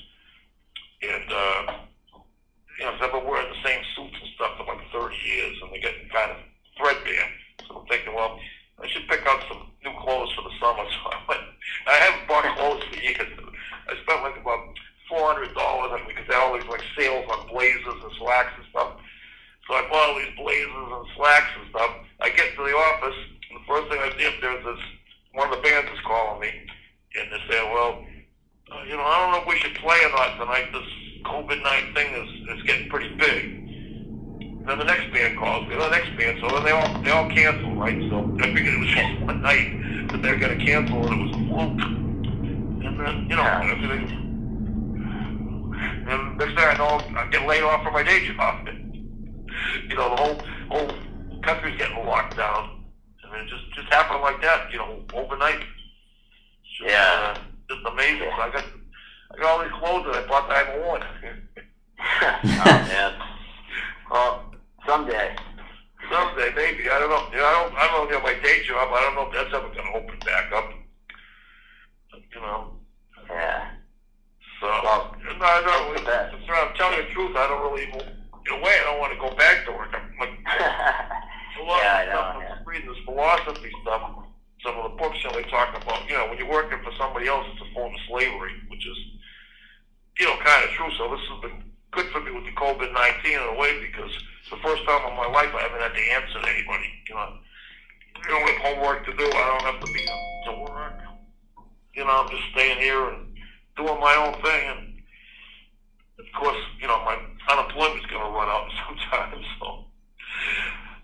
and uh, you know, I've been wearing the same suits and stuff for like 30 years, and they're getting kind of threadbare. So I'm thinking, well, I should pick out some new clothes for the summer. So I went. I haven't bought clothes for years. I spent like about four hundred dollars on because they these like sales on blazers and slacks and stuff. So I bought all these blazers and slacks and stuff. I get to the office, and the first thing I see up there is this one of the bands is calling me, and they're saying, "Well, uh, you know, I don't know if we should play or not tonight. This COVID nine thing is is getting pretty big." Then the next band calls me, the next band, so then they all they all cancel, right? So I figured it was just one night that they're gonna cancel, and it was a fluke. And then you know everything. And next thing I know, I get laid off from my day job. you know, the whole whole country's getting locked down, and it just just happened like that. You know, overnight. Just, Yeah. uh, just amazing. So I got I got all these clothes that I bought that I haven't worn. oh man. Well, someday. Someday, maybe. I don't know. You know, I don't. I don't know. my day job. I don't know if that's ever going to open back up. You know. Yeah. So. Well, no, I don't. the best. I'm telling you the truth. I don't really. In a way, I don't want to go back to work. I'm like a lot Yeah, I of know, stuff. yeah. I'm reading this philosophy stuff. Some of the books, you know, they talk about. You know, when you're working for somebody else, it's a form of slavery, which is, you know, kind of true. So this has been good for me with the COVID nineteen in a way because it's the first time in my life I haven't had to answer to anybody. You know, I don't have homework to do. I don't have to be to work. You know, I'm just staying here and doing my own thing. And of course, you know, my unemployment's going to run out sometime. So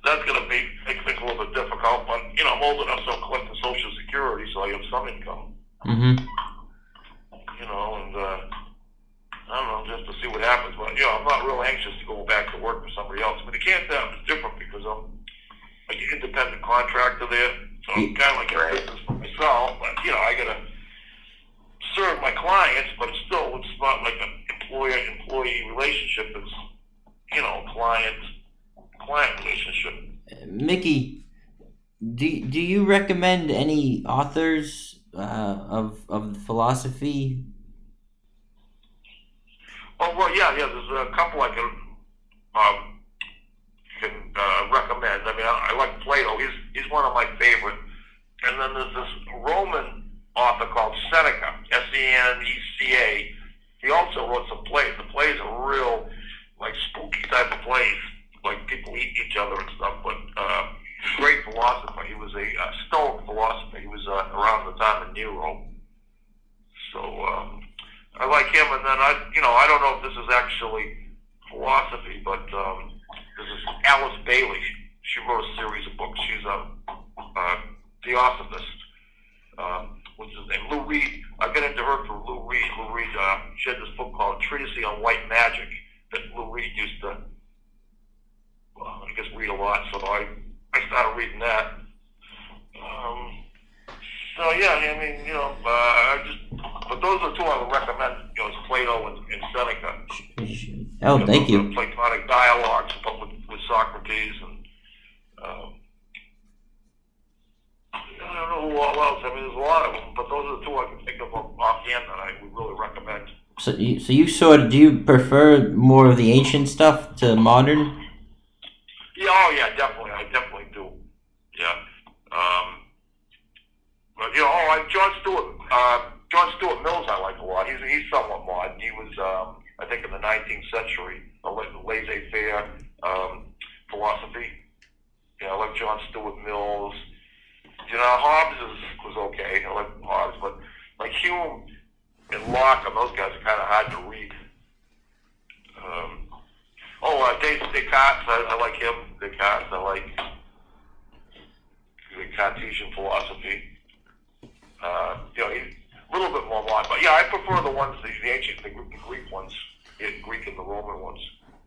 that's going to be make things a little bit difficult. But you know, I'm old enough, so I'm collecting Social Security, so I have some income. Mm-hmm. You know, and uh, I don't know, just to see what happens. But you know, I'm not real anxious to go back to work for somebody else. But the can't is different because I'm like an independent contractor there, so I'm kind of like in business for myself. But you know, I got to serve my clients, but it's still it's not like an employer-employee relationship. It's you know, client client relationship. Mickey, do do you recommend any authors uh, of of philosophy? Oh well, yeah, yeah. There's a couple I can um, can uh, recommend. I mean, I, I like Plato. He's he's one of my favorite. And then there's this Roman author called Seneca, S-E-N-E-C-A. He also wrote some plays. The plays are real, like spooky type of plays, like people eat each other and stuff. But uh, great philosopher. He was a uh, Stoic philosopher. He was uh, around the time of Nero. So um, I like him. And then I, you know, I don't know if this is actually philosophy, but um, this is Alice Bailey. She wrote a series of books. She's a, a theosophist. Um, what's his name? Lou Reed. I got into her through Lou Reed. Lou Reed, uh, she had this book called Treatise on White Magic that Lou Reed used to, well, I guess, read a lot. So I, I started reading that. Um, so yeah, I mean, you know, uh, I just, but those are two I would recommend. You know, it's Plato and, and Seneca. Oh, thank you. Platonic dialogues but with, with Socrates and. Um, I don't know who all else. I mean, there's a lot of them, but those are the two I can think of offhand that I would really recommend. So, you, so you sort of do you prefer more of the ancient stuff to modern? Yeah, oh yeah, definitely. I definitely do. Yeah. Um, you know, oh, I, John Stuart, uh, John Stuart Mills, I like a lot. He's he's somewhat modern. He was, um, I think, in the 19th century, a laissez-faire um, philosophy. Yeah, I like John Stuart Mills. You know, Hobbes is, was okay. I like Hobbes, but like Hume and Locke and those guys are kind of hard to read. Um, oh, uh, Descartes, I, I like him. Descartes, I like the Cartesian philosophy. Uh, you know, a little bit more modern, but yeah, I prefer the ones, the, the ancient, the, the Greek ones, the Greek and the Roman ones.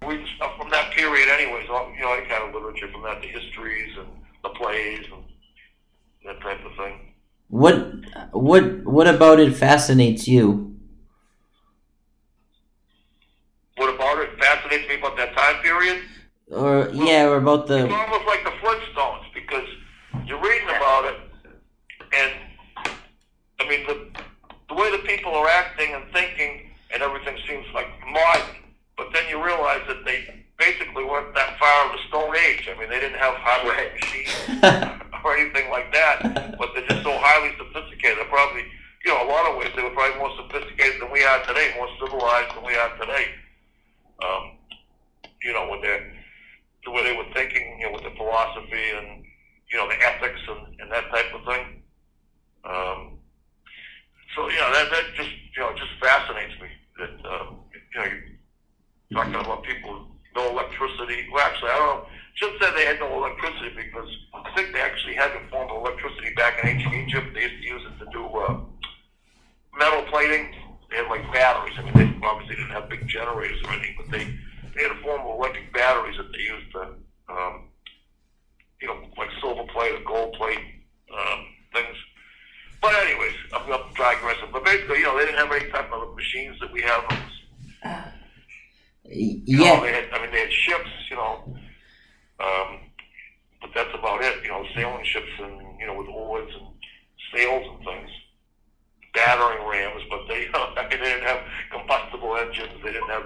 Read stuff from that period, anyways. All, you know, any kind of literature from that, the histories and the plays and that type of thing. What what what about it fascinates you? What about it fascinates me about that time period? Or yeah, or about the It's almost like the Flintstones because you're reading about it, I mean the the way the people are acting and thinking and everything seems like modern, but then you realize that they basically weren't that far of the Stone Age. I mean, they didn't have hardware machines. or anything like that, but they're just so highly sophisticated. They're probably, you know, a lot of ways they were probably more sophisticated than we are today, more civilized than we are today. Um, you know, with their the way they were thinking, you know, with the philosophy and you know the ethics and, and that type of thing. Um, so you know that that just you know just fascinates me that um, you know you're talking about people no electricity. Well, actually, I don't know. Shouldn't say they had no electricity because I think they actually had a form of electricity back in ancient Egypt. They used to use it to do uh, metal plating. They had like batteries. I mean, they obviously didn't have big generators or anything, but they, they had a form of electric batteries that they used to, um, you know, like silver plate or gold plate um, things. But anyways, I'm, I'm digressing. But basically, you know, they didn't have any type of machines that we have. You know, yeah. they had, I mean, they had ships, you know, um, but that's about it. You know, sailing ships and you know with oars and sails and things, battering rams. But they, you know, they didn't have combustible engines. They didn't have,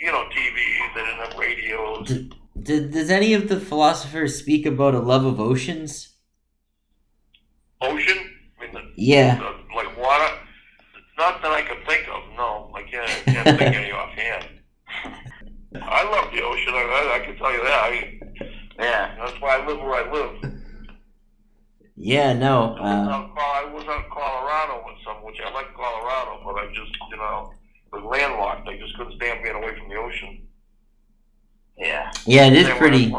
you know, TVs. They didn't have radios. D- d- does any of philosophers speak about a love of oceans? Ocean, I mean, the, Yeah. the, like water. It's not that I can think of. No, I can't. I can't think any offhand. I love the ocean. I, I, I can tell you that. I mean, Yeah. that's why I live where I live. Yeah, no. I was Uh, I was out in Colorado with some, which I like Colorado, but I just, you know, was landlocked. I just couldn't stand being away from the ocean. Yeah. yeah, it is pretty.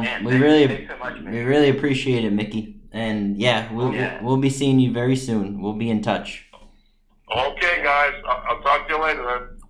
Man, we thanks, really thanks so much, we really appreciate it, Mickey. And yeah, oh, we'll yeah. we'll be seeing you very soon. We'll be in touch. Okay, guys. I'll, I'll talk to you later. Then.